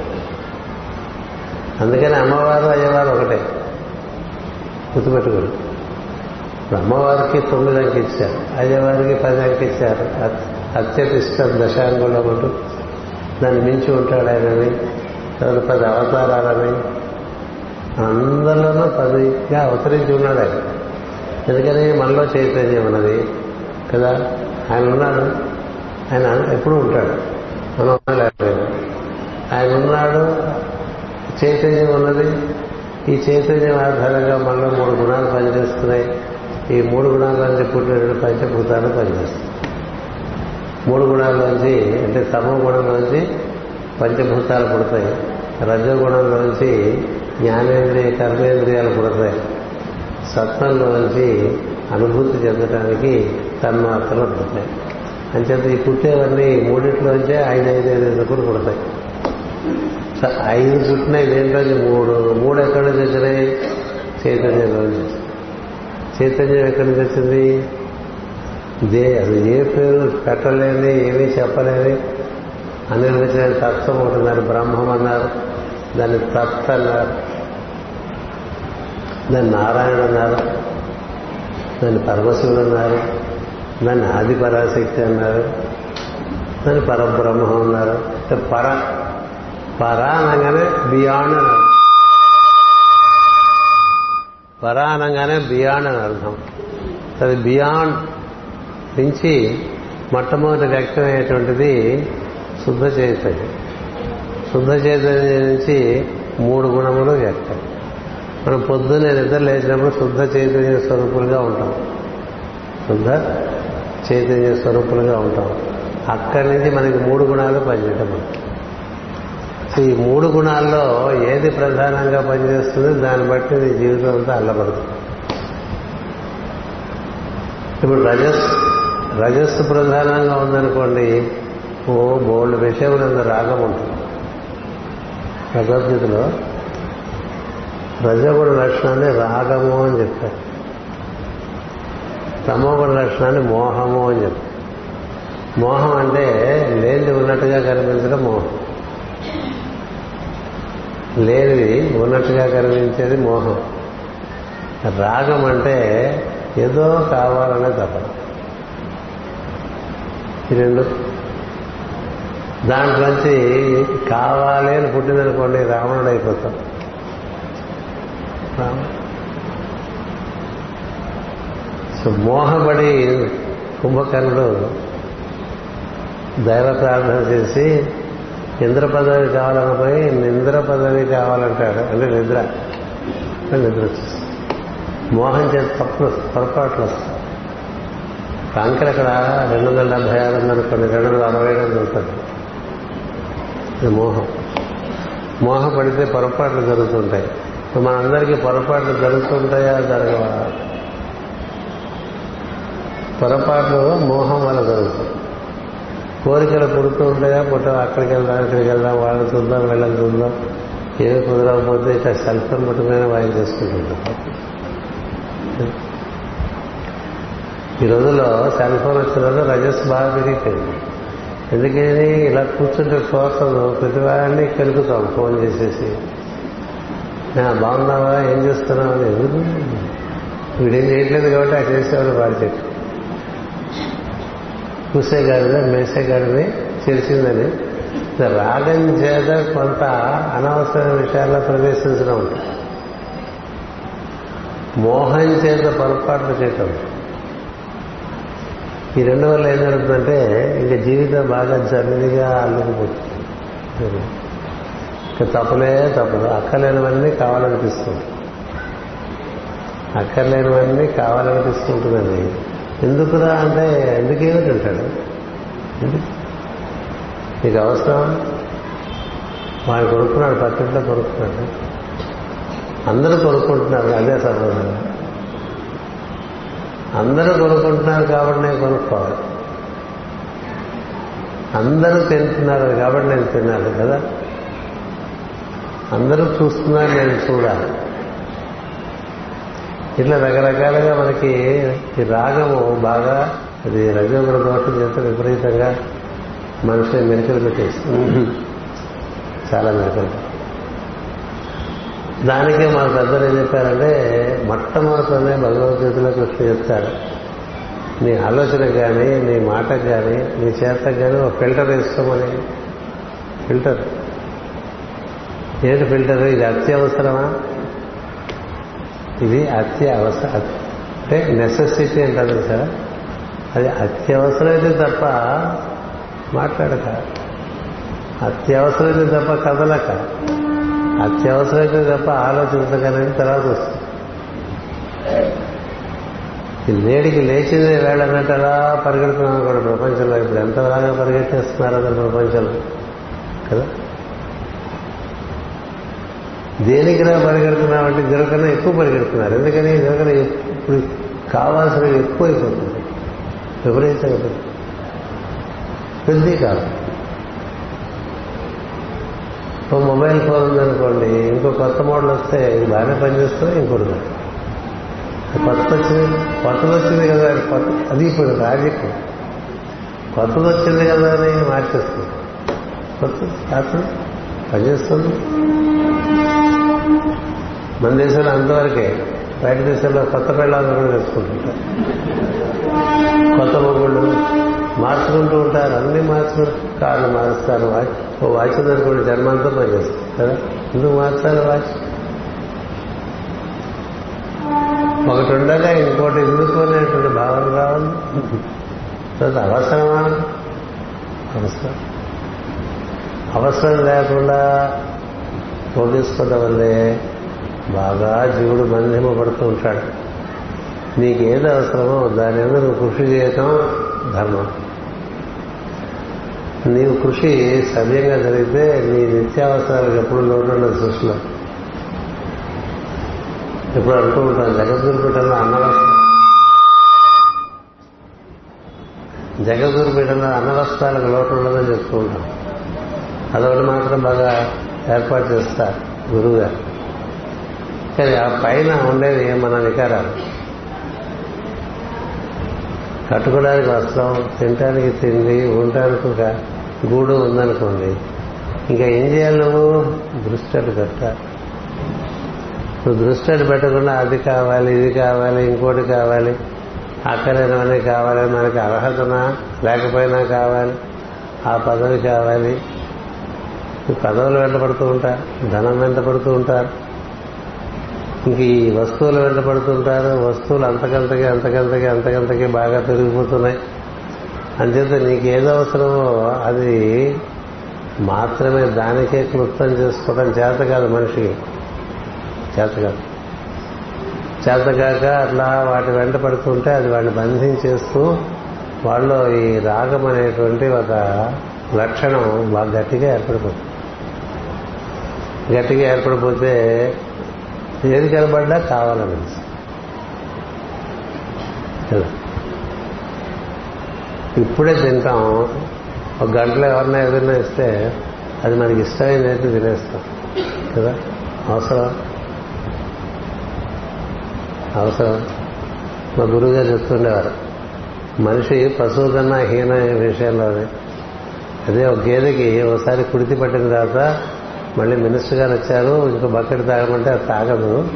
అందుకని అమ్మవారు అయ్యవారు ఒకటే. గుర్తుపెట్టుకోండి. అమ్మవారికి తొమ్మిది అంకిచ్చారు అయ్యవారికి పది అంకిచ్చారు ఇచ్చారు అత్యతిష్టం దశాంగులం అంటూ దాన్ని మించి ఉంటాడు ఆయనని తర్వాత పది అవతారాలని అందరిలోనూ పదిగా అవతరించి ఉన్నాడు ఆయన. ఎందుకని మనలో చైతన్యం ఉన్నది కదా? ఆయన ఉన్నాడు. ఆయన ఎప్పుడూ ఉంటాడు. మనం ఆయన ఉన్నాడు. చైతన్యం ఉన్నది. ఈ చైతన్యం ఆధారంగా మనలో మూడు గుణాలు పనిచేస్తున్నాయి. ఈ మూడు గుణాలన్నీ పుట్టిన పంచభూతాలు పనిచేస్తాయి. మూడు గుణాల్లోంచి అంటే తమో గుణంలోంచి పంచభూతాలు పుడతాయి. రజోగుణంలోంచి జ్ఞానేంద్రియ కర్మేంద్రియాలు పుడతాయి. సత్వంలోంచి అనుభూతి చెందడానికి తన్మాత్రలు పుడతాయి. అంచేత ఈ పుట్టేవన్నీ మూడింటిలోంచే ఐదు ఐదు ఐదు ఐదు కూడా పుడతాయి. ఐదు పుట్టినాయి దేంట్లోంచి మూడు మూడు ఎక్కడి నుంచి వచ్చినాయి? చైతన్యంలోంచి చైతన్యం ఎక్కడి నుంచి వచ్చింది దే అది ఏ పేరు పెట్టలేని ఏమీ చెప్పలేని. అనిర్వచన తత్వం ఒకటి దాన్ని బ్రహ్మం అన్నారు దాన్ని తత్ అన్నారు దాన్ని నారాయణ అన్నారు దాన్ని పరమశివుడు అన్నారు దాన్ని ఆది పరాశక్తి అన్నారు దాన్ని పరబ్రహ్మం అన్నారు. పర పర అనగానే బియాండ్ అని పర అనగానే బియాండ్ అని అర్థం. అది బియాండ్ నుంచి మొట్టమొదటి వ్యక్తమయ్యేటువంటిది శుద్ధ చైతన్యం. శుద్ధ చైతన్యం నుంచి మూడు గుణములు వ్యక్తం. మనం పొద్దున్నే నిద్ర లేచినప్పుడు శుద్ధ చైతన్య స్వరూపులుగా ఉంటాం. శుద్ధ చైతన్య స్వరూపులుగా ఉంటాం. అక్కడి నుంచి మనకి మూడు గుణాలు పనిచేయటం. సో ఈ మూడు గుణాల్లో ఏది ప్రధానంగా పనిచేస్తుందో దాన్ని బట్టి నీ జీవితం అంతా అల్లబడుతుంది. ఇప్పుడు రజస్ రజస్సు ప్రధానంగా ఉందనుకోండి ఓ బోల్డ్ విషయములందు రాగం ఉంటుంది. భగవద్గీతలో రజగుణ లక్షణాన్ని రాగము అని చెప్తారు. తమోగుణ లక్షణాన్ని మోహము అని చెప్తారు. మోహం అంటే లేనిది ఉన్నట్టుగా కనిపించడం మోహం. లేనిది ఉన్నట్టుగా కనిపించేది మోహం. రాగం అంటే ఏదో కావాలనే తప్ప ఈ రెండు. దాంట్లోంచి కావాలి అని పుట్టిందనుకోండి రావణుడు అయిపోతాం సో మోహపడి కుంభకర్ణుడు దైవ ప్రార్థన చేసి ఇంద్ర పదవి కావాలనిపోయి నింద్ర పదవి కావాలంటాడు అంటే నిద్ర నిద్ర మోహం చేత తప్పు పొరపాట్లు వస్తాయి. కాంకర అక్కడ రెండు వందల డెబ్బై ఆరు ఉందనుకోండి రెండు వందల అరవై ఏడు ఉంటుంది ఇది మోహం. పడితే పొరపాట్లు జరుగుతుంటాయి. మనందరికీ పొరపాట్లు జరుగుతుంటాయా జరగవా? పొరపాట్లు మోహం వల్ల జరుగుతుంది కోరికలు పుడుతూ ఉంటాయా? పుట్ట అక్కడికి వెళ్దాం ఇక్కడికి వెళ్దాం వాళ్ళని చూద్దాం వీళ్ళని చూద్దాం. ఏమి కుదరకపోతే ఇట్లా సెల్ ఫోన్ పట్టుకునే చేసుకుంటుంటాం. ఈ రోజుల్లో సెల్ ఫోన్ వచ్చిన రోజు రజస్ బాగా పెరిగిపోయింది. ఎందుకని? ఇలా కూర్చుంటే చూస్తుంది ప్రతి వాడిని ఫోన్ చేసేసి. బాగున్నావా? ఏం చేస్తున్నావు? అని. ఎందుకు వీడేం చేయట్లేదు కాబట్టి ఆ చేసేవాడు వాడు చెప్పి. కూసేగాడిని మేసేగాడిని చేసిందని రాగం చేత కొంత అనవసరమైన విషయాల్లో ప్రవేశించడం ఉంటుంది మోహం చేత పొరపాట్లు చేయటం. ఈ రెండు వల్ల ఏం జరుగుతుందంటే ఇంకా జీవితం బాగా జర్నీగా అల్లుకుపోతుంది. ఇంకా తప్పులే తప్పదు అక్కర్లేనివన్నీ కావాలనిపిస్తుంది. అక్కర్లేనివన్నీ కావాలనిపిస్తుంటుందండి. ఎందుకురా అంటే ఎందుకు ఏమిటంటాడు నీకు అవసరం? వాడు కొనుక్కున్నాడు పక్కింట్లో కొనుక్కున్నాడు. అందరూ కొనుక్కుంటున్నారు అదే సమాధానం అందరూ కొనుక్కుంటున్నారు కాబట్టి నేను కొనుక్కోవాలి. అందరూ తింటున్నారు కాబట్టి నేను తినాలి కదా? అందరూ చూస్తున్నారు నేను చూడాలి. ఇట్లా రకరకాలుగా మనకి ఈ రాగము బాగా అది రజోగుణ దోషం చేత విపరీతంగా మనిషిని మెరుకలు పెట్టేస్తుంది. చాలా మెరుకలు దానికే మా పెద్దలు ఏం చెప్పారంటే మొట్టమొదటినే భగవద్గీతలో కృష్ణ చెప్తాడు నీ ఆలోచన కానీ నీ మాటకు కానీ నీ చేతకు కానీ ఒక ఫిల్టర్ వేసుకోమని. ఫిల్టర్. ఏంటి ఫిల్టర్? ఇది అత్యవసరమా? ఇది అత్య అవసరం అంటే నెసెసిటీ అంటారు సార్? అది అత్యవసరమైతే తప్ప మాట్లాడక. అత్యవసరమైతే తప్ప కదలక. అత్యవసరమైతే తప్ప ఆలోచించగలని తర్వాత వస్తుంది. లేడికి లేచిందే వేళన్నట్టు అలా పరిగెడుతున్నాం కూడా ప్రపంచంలో. ఇప్పుడు ఎంత బాగా పరిగెట్టేస్తున్నారు అసలు ప్రపంచంలో. కదా? దేనికినా పరిగెడుతున్నామంటే ఇద్దరికన్నా ఎక్కువ పరిగెడుతున్నారు. ఎందుకని? ఇద్దరికన్నా ఇప్పుడు కావాల్సినవి ఎక్కువ అయిపోతుంది విపరీతంగా పెద్దది కాదు ఓ మొబైల్ ఫోన్ ఉందనుకోండి ఇంకో కొత్త మోడల్ వస్తే ఇది బాగానే పనిచేస్తుంది ఇంకోటి కాదు. కొత్త వచ్చింది కొత్తది వచ్చింది కదా కొత్త అది ఇప్పుడు రాజకీయ. కొత్తది వచ్చింది కదా అని మార్చేస్తుంది. కొత్త పనిచేస్తుంది. మన దేశంలో అంతవరకే. బయట దేశంలో కొత్త పెళ్ళాలను కూడా తెచ్చుకుంటుంటారు. కొత్త మొగుళ్ళు మార్చుకుంటూ ఉంటారు. అన్ని మార్చుకుంటూ కార్లు మారుస్తారు. వాచ్ ఓ వాచ్ ఉందనుకోండి జన్మంతా పనిచేస్తుంది కదా? ఎందుకు మార్చాలి వాచ్? ఒకటి ఉండగా ఇంకోటి ఎందుకు అనేటువంటి భావన రావాలి. తర్వాత అవసరమా? అవసరం. అవసరం లేకుండా పోగేసుకోవడం వల్లే బాగా జీవుడు బంధింపబడుతూ ఉంటాడు. నీకు ఏది అవసరమో దాని మీద నువ్వు కృషి చేయటం ధర్మం. నీవు కృషి సవ్యంగా జరిగితే నీ నిత్యావసరాలకు ఎప్పుడు లోటు సృష్టిలో. ఇప్పుడు అంటూ ఉంటాను జగద్గురుపీఠంలో అన్నవస్త్రం జగద్గురుపీఠంలో అన్నవస్త్రాలకు లోటు ఉండదని చెప్తూ ఉంటాం అదొకటి మాత్రం బాగా ఏర్పాటు చేస్తారు గురువు గారు. కానీ ఆ పైన ఉండేది మన వికారాలు? కట్టుకోవడానికి వస్త్రం తినడానికి తిండి ఉండటానికి ఒక గూడు ఉందనుకోండి ఇంకా ఏం చేయాలి నువ్వు? దృష్టి అటు పెట్టాలి నువ్వు దృష్టి అటు పెట్టకుండా అది కావాలి ఇది కావాలి ఇంకోటి కావాలి అక్కలేనివన్నీ కావాలి మనకి అర్హతనా లేకపోయినా కావాలి ఆ పదవి కావాలి. పదవులు పదవులు వెంటబడుతూ ఉంటారు ధనం వెంట పడుతూ ఉంటారు ఇంక ఈ వస్తువులు వెంట పడుతుంటారు. వస్తువులు అంతకంతకి అంతకంతకి అంతకంతకి బాగా పెరిగిపోతున్నాయి. అంచేత నీకు ఏది అవసరమో అది మాత్రమే దానికే క్లుప్తం చేసుకోవడం చేత కాదు మనిషికి. చేత కాదు. చేతగాక అట్లా వాటి వెంట పడుతుంటే అది వాడిని బంధించేస్తూ వాళ్ళు ఈ రాగం అనేటువంటి ఒక లక్షణం బాగా గట్టిగా ఏర్పడిపోతుంది. గట్టిగా ఏర్పడిపోతే ఏది కనబడినా కావాలని ఇప్పుడే తింటాం. ఒక గంటలో ఎవరన్నా ఏదైనా ఇస్తే అది మనకి ఇష్టమైంది తినేస్తాం. కదా? అవసరం? అవసరం? మా గురువుగారు చెప్తుండేవారు. మనిషి పశువు కన్నా హీన విషయంలోనే అదే. ఒక గేదెకి ఒకసారి కుడితి పట్టిన తర్వాత మళ్ళీ మినిస్టర్ గారు వచ్చారు ఇంకో బకెట్ తాగమంటే అది తాగదు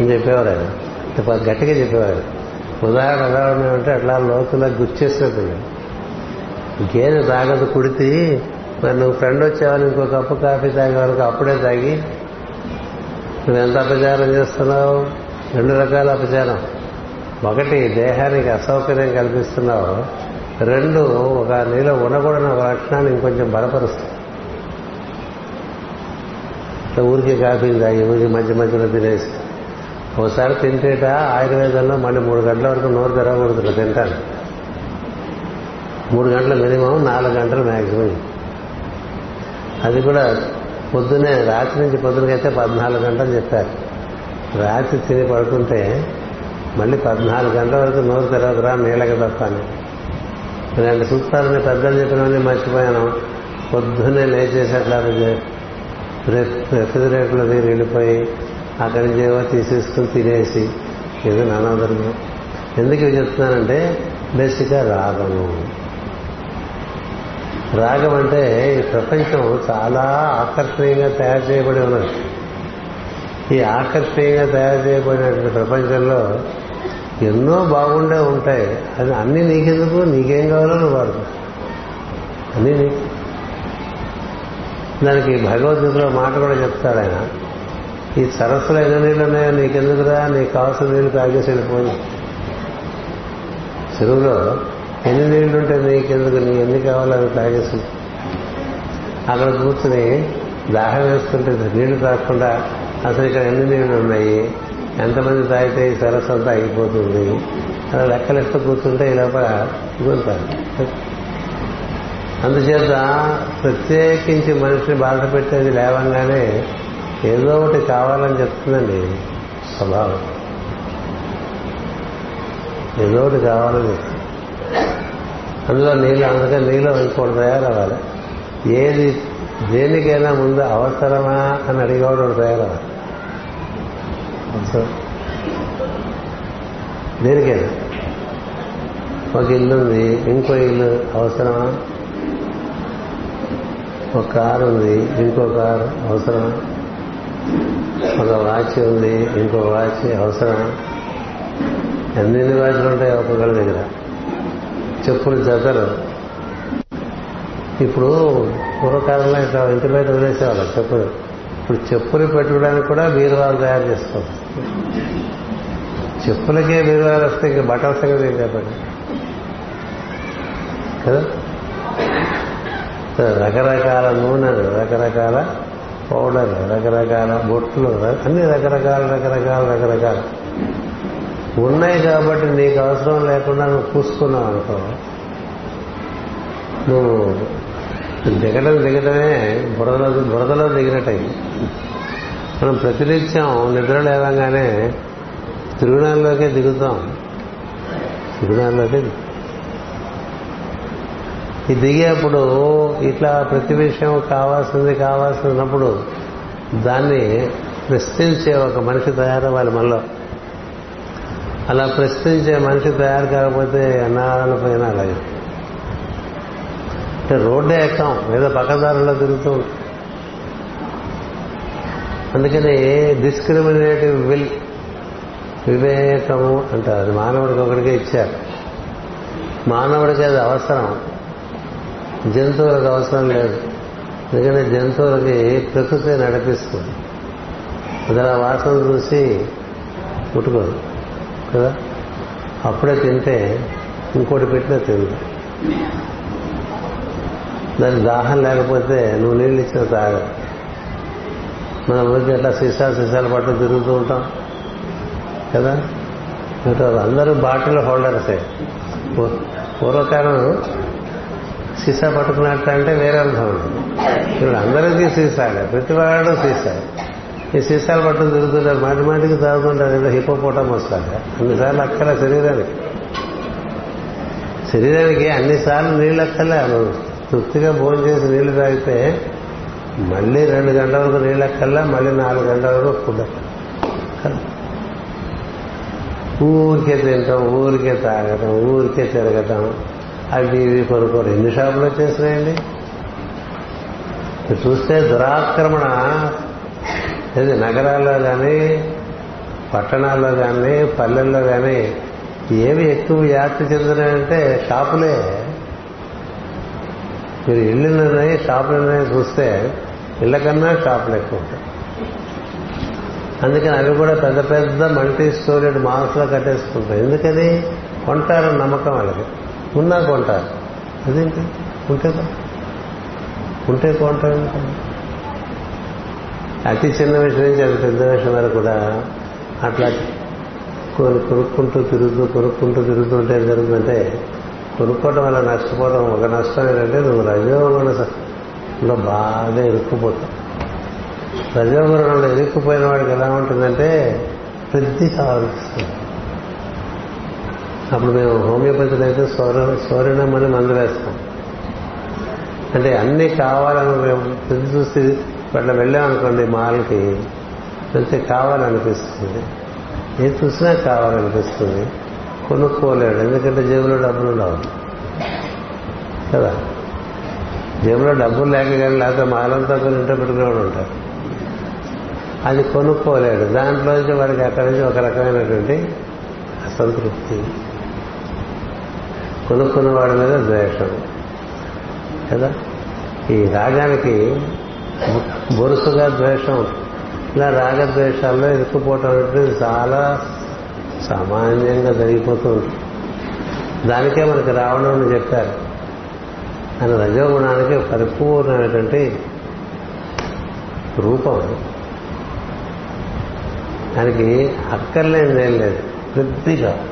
అని చెప్పేవారు ఆయన. గట్టిగా చెప్పేవారు. ఉదాహరణ ఎలా ఉన్నాయంటే అట్లా లోతులా గుర్చేసినట్టు గేదె తాగదు కుడితి మరి నువ్వు ఫ్రెండ్ వచ్చేవాళ్ళు ఇంకో కప్పు కాఫీ తాగే వరకు అప్పుడే తాగి నువ్వెంత అపచారం చేస్తున్నావు? రెండు రకాల అపచారం. ఒకటి దేహానికి అసౌకర్యం కల్పిస్తున్నావు. రెండు ఒక నీలో ఉండకూడని ఒక లక్షణాన్ని ఇంకొంచెం బలపరుస్తుంది బలపరుస్తావు ఊరికి కాఫీలు తాగి ఊరికి మధ్య మధ్యలో తినేసి ఒకసారి తింటేట ఆయుర్వేదంలో మళ్ళీ మూడు గంటల వరకు నోరు తెరవకూడదు తింటాను. మూడు గంటల మినిమం నాలుగు గంటలు మ్యాక్సిమం అది కూడా పొద్దునే రాత్రి నుంచి పొద్దునకైతే పద్నాలుగు గంటలు చెప్పారు. రాత్రి తిని పడుకుంటే మళ్ళీ పద్నాలుగు గంటల వరకు నోరు తెరవదురా నీళ్ళకి తప్ప ఇలాంటి సూత్రాలని పెద్దలు చెప్పినవన్నీ మర్చిపోయాను. పొద్దున్నే లేచేసి అట్లా రెఫ్రిజిరేటర్లో దగ్గర వెళ్ళిపోయి అక్కడి నుంచి ఏవో తీసేసుకుని తినేసి ఏదో నానాధర్మం. ఎందుకు ఇవి చెప్తున్నానంటే బేసిక్గా రాగము. రాగం అంటే ఈ ప్రపంచం చాలా ఆకర్షణీయంగా తయారు చేయబడి ఉన్నది. ఈ ఆకర్షణీయంగా తయారు చేయబడినటువంటి ప్రపంచంలో ఎన్నో బాగుండే ఉంటాయి. అది అన్ని నీకెందుకు? నీకేం కావాలో నువ్వు వాడుకో. అన్నీ నీకు. దానికి భగవద్గీతలో మాట కూడా చెప్తాడు ఆయన. ఈ సరస్సులో ఎన్ని నీళ్ళు ఉన్నాయో నీకెందుకురా? నీకు కావాల్సిన నీళ్ళు తాగేసి వెళ్ళిపోయి. చెరువులో ఎన్ని నీళ్ళు ఉంటే నీకెందుకు? నీ ఎన్ని కావాలో అవి తాగేసి. అక్కడ కూర్చుని దాహం వేస్తుంటే నీళ్ళు తాగకుండా అసలు ఇక్కడ ఎన్ని నీళ్ళు ఉన్నాయి? ఎంతమంది తాగితే ఈ సరస్సు అంతా అయిపోతుంది అలా లెక్కలెక్క కూర్చుంటే ఈ లోపల ఇగుంటారు అందుచేత ప్రత్యేకించి మనిషిని బాధ పెట్టేది లేవంగానే ఏదో ఒకటి కావాలని చెప్తుందండి స్వభావం. ఏదో ఒకటి కావాలని. చెప్తుంది అందులో నీళ్ళు అందుకని నీళ్ళు ఇంకోటి తయారవ్వాలి. ఏది దేనికైనా ముందు అవసరమా అని అడిగేవాడు తయారవ్వాలి. దేనికైనా. ఒక ఇల్లు ఉంది ఇంకో ఇల్లు అవసరమా? ఒక కారు ఉంది ఇంకో కారు అవసరం. ఒక వాచ్ ఉంది ఇంకో వాచ్ అవసరం. ఎన్ని వాచ్లు ఉంటాయి ఒక్కొక్కరి దగ్గర. చెప్పులు జతలు. ఇప్పుడు పూర్వకాలంలో ఇట్లా ఇంటి బయట వదిలేసేవాళ్ళు చెప్పులు. ఇప్పుడు చెప్పులు పెట్టుకోవడానికి కూడా బీరువాలు తయారు చేసుకోవచ్చు చెప్పులకే బీరువాలు వస్తే ఇంకా బట్టల సంగతి ఏం చెప్పండి కదా? రకరకాల నూనెలు రకరకాల పౌడర్ రకరకాల బొట్లు అన్ని రకరకాల రకరకాల రకరకాల. ఉన్నాయి కాబట్టి నీకు అవసరం లేకుండా నువ్వు పూసుకున్నావు అనుకో. నువ్వు దిగడం దిగడమే బురదలో బురదలో దిగినట్టయింది. మనం ప్రతినిత్యం నిద్ర లేవంగానే తిరుగునాల్లోకే దిగుతాం. తిరుగునాల్లోకే ఈ దిగేప్పుడు ఇట్లా ప్రతి విషయం కావాల్సింది కావాల్సినప్పుడు దాన్ని ప్రశ్నించే ఒక మనిషి తయారవ్వాలి మనలో. అలా ప్రశ్నించే మనిషి తయారు కాకపోతే అన్నాళ్ళ పైన అలాగే. అంటే రోడ్డే ఎక్కాం ఏదో పక్కదారుల్లో తిరుగుతూ అందుకని డిస్క్రిమినేటివ్ విల్ వివేకము అంటారు. అది మానవుడికి ఒకటికే ఇచ్చారు. మానవుడికి అది అవసరం. జంతువులకు అవసరం లేదు. ఎందుకంటే జంతువులకి ప్రకృతి నడిపిస్తుంది. అది ఆ వాసన చూసి ముట్టుకోదు కదా? అప్పుడే తింటే ఇంకోటి పెట్టినా తింది దాని దాహం లేకపోతే నువ్వు నీళ్ళు ఇచ్చిన తాగదు. మనం ఊరికి ఎట్లా సీసాలు సీసాలు పట్టు తిరుగుతూ ఉంటాం కదా? అందరూ బాటిల్ హోల్డర్సే. పూర్వకాలం సీసా పట్టుకున్నట్టంటే వేరే అర్థం ఉంది. ఇప్పుడు అందరికీ సీసాలే ప్రతివాడు సీసా. ఈ సీసాలు పట్టుకుని తిరుగుతుంటారు మాటి మాటికి తాగుతుంటారు ఏదో హిపోపోటం వస్తారు అన్నిసార్లు అక్కల శరీరానికి. శరీరానికి అన్నిసార్లు నీళ్ళు అక్కలే. నువ్వు తృప్తిగా భోజనం చేసి నీళ్ళు తాగితే మళ్ళీ రెండు గంటల వరకు నీళ్ళు అక్కల్లా మళ్ళీ నాలుగు గంటల వరకు ఫుడ్ ఊరికే తింటాం ఊరికే తాగటం ఊరికే తిరగటం. అవి ఇవి కొనుక్కోరు ఎన్ని షాపులు వచ్చేసినాయండి? చూస్తే దురాక్రమణ. ఇది నగరాల్లో కానీ పట్టణాల్లో కానీ పల్లెల్లో కానీ ఏవి ఎక్కువ వ్యాప్తి చెందినాయంటే షాపులే. మీరు ఇళ్ళు ఉన్నాయి షాపులు చూస్తే ఇళ్ళ కన్నా షాపులు ఎక్కువ ఉంటాయి. అందుకని అవి కూడా పెద్ద పెద్ద మల్టీ స్టోరీడ్ మాల్స్లో కట్టేసుకుంటాయి ఎందుకని కొంటారని నమ్మకం వాళ్ళకి. ఉన్నా కొంటారు అదేంటి? ఉంటే ఉంటే కొంటారు అతి చిన్న విషయం నుంచి అది పెద్ద విషయం వరకు కూడా అట్లా కొనుక్కుంటూ తిరుగుతూ కొనుక్కుంటూ తిరుగుతుంటే ఏం జరుగుతుందంటే కొనుక్కోవడం వల్ల నష్టపోవడం ఒక నష్టం ఏంటంటే నువ్వు రజోగుణంలో బాగా ఇరుక్కుపోతావు. రజోగుణంలో ఇరుక్కుపోయిన వాడికి ఎలా ఉంటుందంటే వృద్ధి కావాల్సింది అప్పుడు మేము హోమియోపతిలో అయితే సౌర అని మందు వేస్తాం. అంటే అన్నీ కావాలని మేము తిరిగి చూసి వెళ్ళాం వెళ్ళామనుకోండి మాల్కి వెళ్తే కావాలనిపిస్తుంది. ఏది చూసినా కావాలనిపిస్తుంది. కొనుక్కోలేడు. ఎందుకంటే జేబులో డబ్బులు ఉండవు. కదా? జేబులో డబ్బులు లేక కానీ లేకపోతే మాలంతా కొన్ని ఇంట్లో పెట్టుకునేవాడు ఉంటారు అది కొనుక్కోలేడు. దాంట్లోంచి వాడికి అక్కడి నుంచి ఒక రకమైనటువంటి అసంతృప్తి. కొనుక్కున్న వాడి మీద ద్వేషం. కదా? ఈ రాగానికి బొరుసుగా ద్వేషం. ఇలా రాగద్వేషాల్లో ఇరుక్కుపోవటం అనేది చాలా సామాన్యంగా జరిగిపోతూ ఉంటుంది దానికే మనకి రావణుని చెప్పారు. ఆయన రజోగుణానికి పరిపూర్ణమైనటువంటి రూపం ఆయనకి అక్కర్లేని లేదు. కొద్దిగా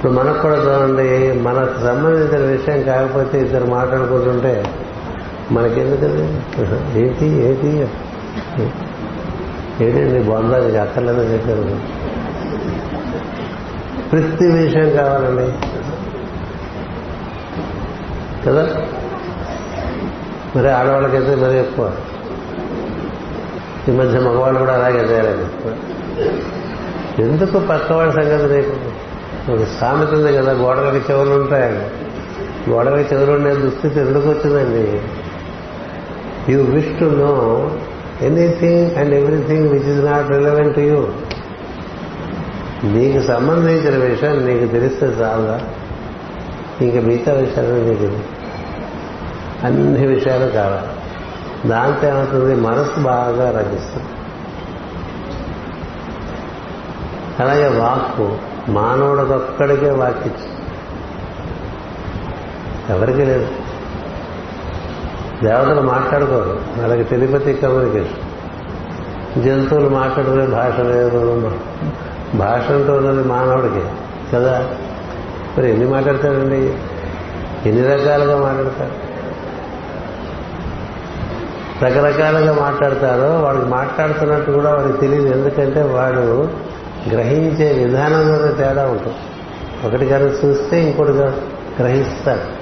ఇప్పుడు మనకు కూడా చూడండి మనకు సంబంధించిన విషయం కాకపోతే ఇద్దరు మాట్లాడుకుంటుంటే మనకెందుకది ఏంటి ఏంటి? ఏంటండి బొందా మీకు అక్కర్లేదని చెప్పారు. ప్రతి విషయం కావాలండి. కదా? మరి ఆడవాళ్ళకైతే మరి ఎక్కువ. ఈ మధ్య మగవాళ్ళు కూడా అలాగే తయారైంది ఎందుకు పక్కవాడి సంగతి నీకు ఒక సామెత ఉంది కదా గోడలకి చెవులు ఉంటాయని. గోడలకి చెవులు ఉండే దుస్థితి ఎందుకు వచ్చిందండి? You wish to know anything and everything which is not relevant to you నీకు సంబంధించిన విషయం నీకు తెలిస్తే చాలా ఇంకా మిగతా విషయాలు నీకు అన్ని విషయాలు కావాలి. దాంతో ఏమవుతుంది? మనసు బాగా రచిస్తుంది అలాగే వాక్కు మానవుడికొక్కడికే ఒక్కడికే ఎవరికి లేదు. దేవతలు మాట్లాడుకోరు. వాళ్ళకి తెలిపతి కమ్యూనికేషన్ జంతువులు మాట్లాడుకునే భాష లేదు భాష అంటూ ఉన్నది మానవుడికి కదా? మరి ఎన్ని మాట్లాడతాడండి ఎన్ని రకాలుగా మాట్లాడతాడు రకరకాలుగా మాట్లాడతారో వాడికి మాట్లాడుతున్నట్టు కూడా వాడికి తెలియదు. ఎందుకంటే వాడు గ్రహించే విధానంలోనే తేడా ఉంటుంది. ఒకటి కనుక చూస్తే ఇంకోటి గ్రహిస్తాడు.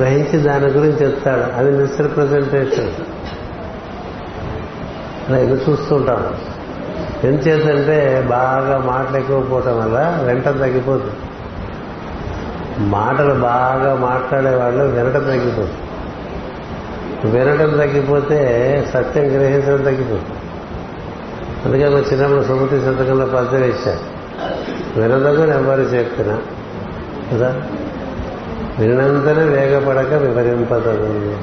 గ్రహించి దాని గురించి చెప్తాడు. అది మిస్రిప్రజెంటేషన్ అలా ఎదురు ఎంత ఎంచేతంటే బాగా మాటలు ఎక్కువపోవటం వల్ల వెంట తగ్గిపోతుంది. మాటలు బాగా మాట్లాడేవాళ్ళు వినటం తగ్గిపోతుంది. వినటం తగ్గిపోతే సత్యం గ్రహించడం తగ్గిపోతుంది. అందుకే మా చిన్నప్పుడు సుమతి సంతకంలో పత్రిక ఇచ్చారు వినదగు ఎవరు చెప్తున్నా కదా? వినంతనే వేగపడక వివరింపదగు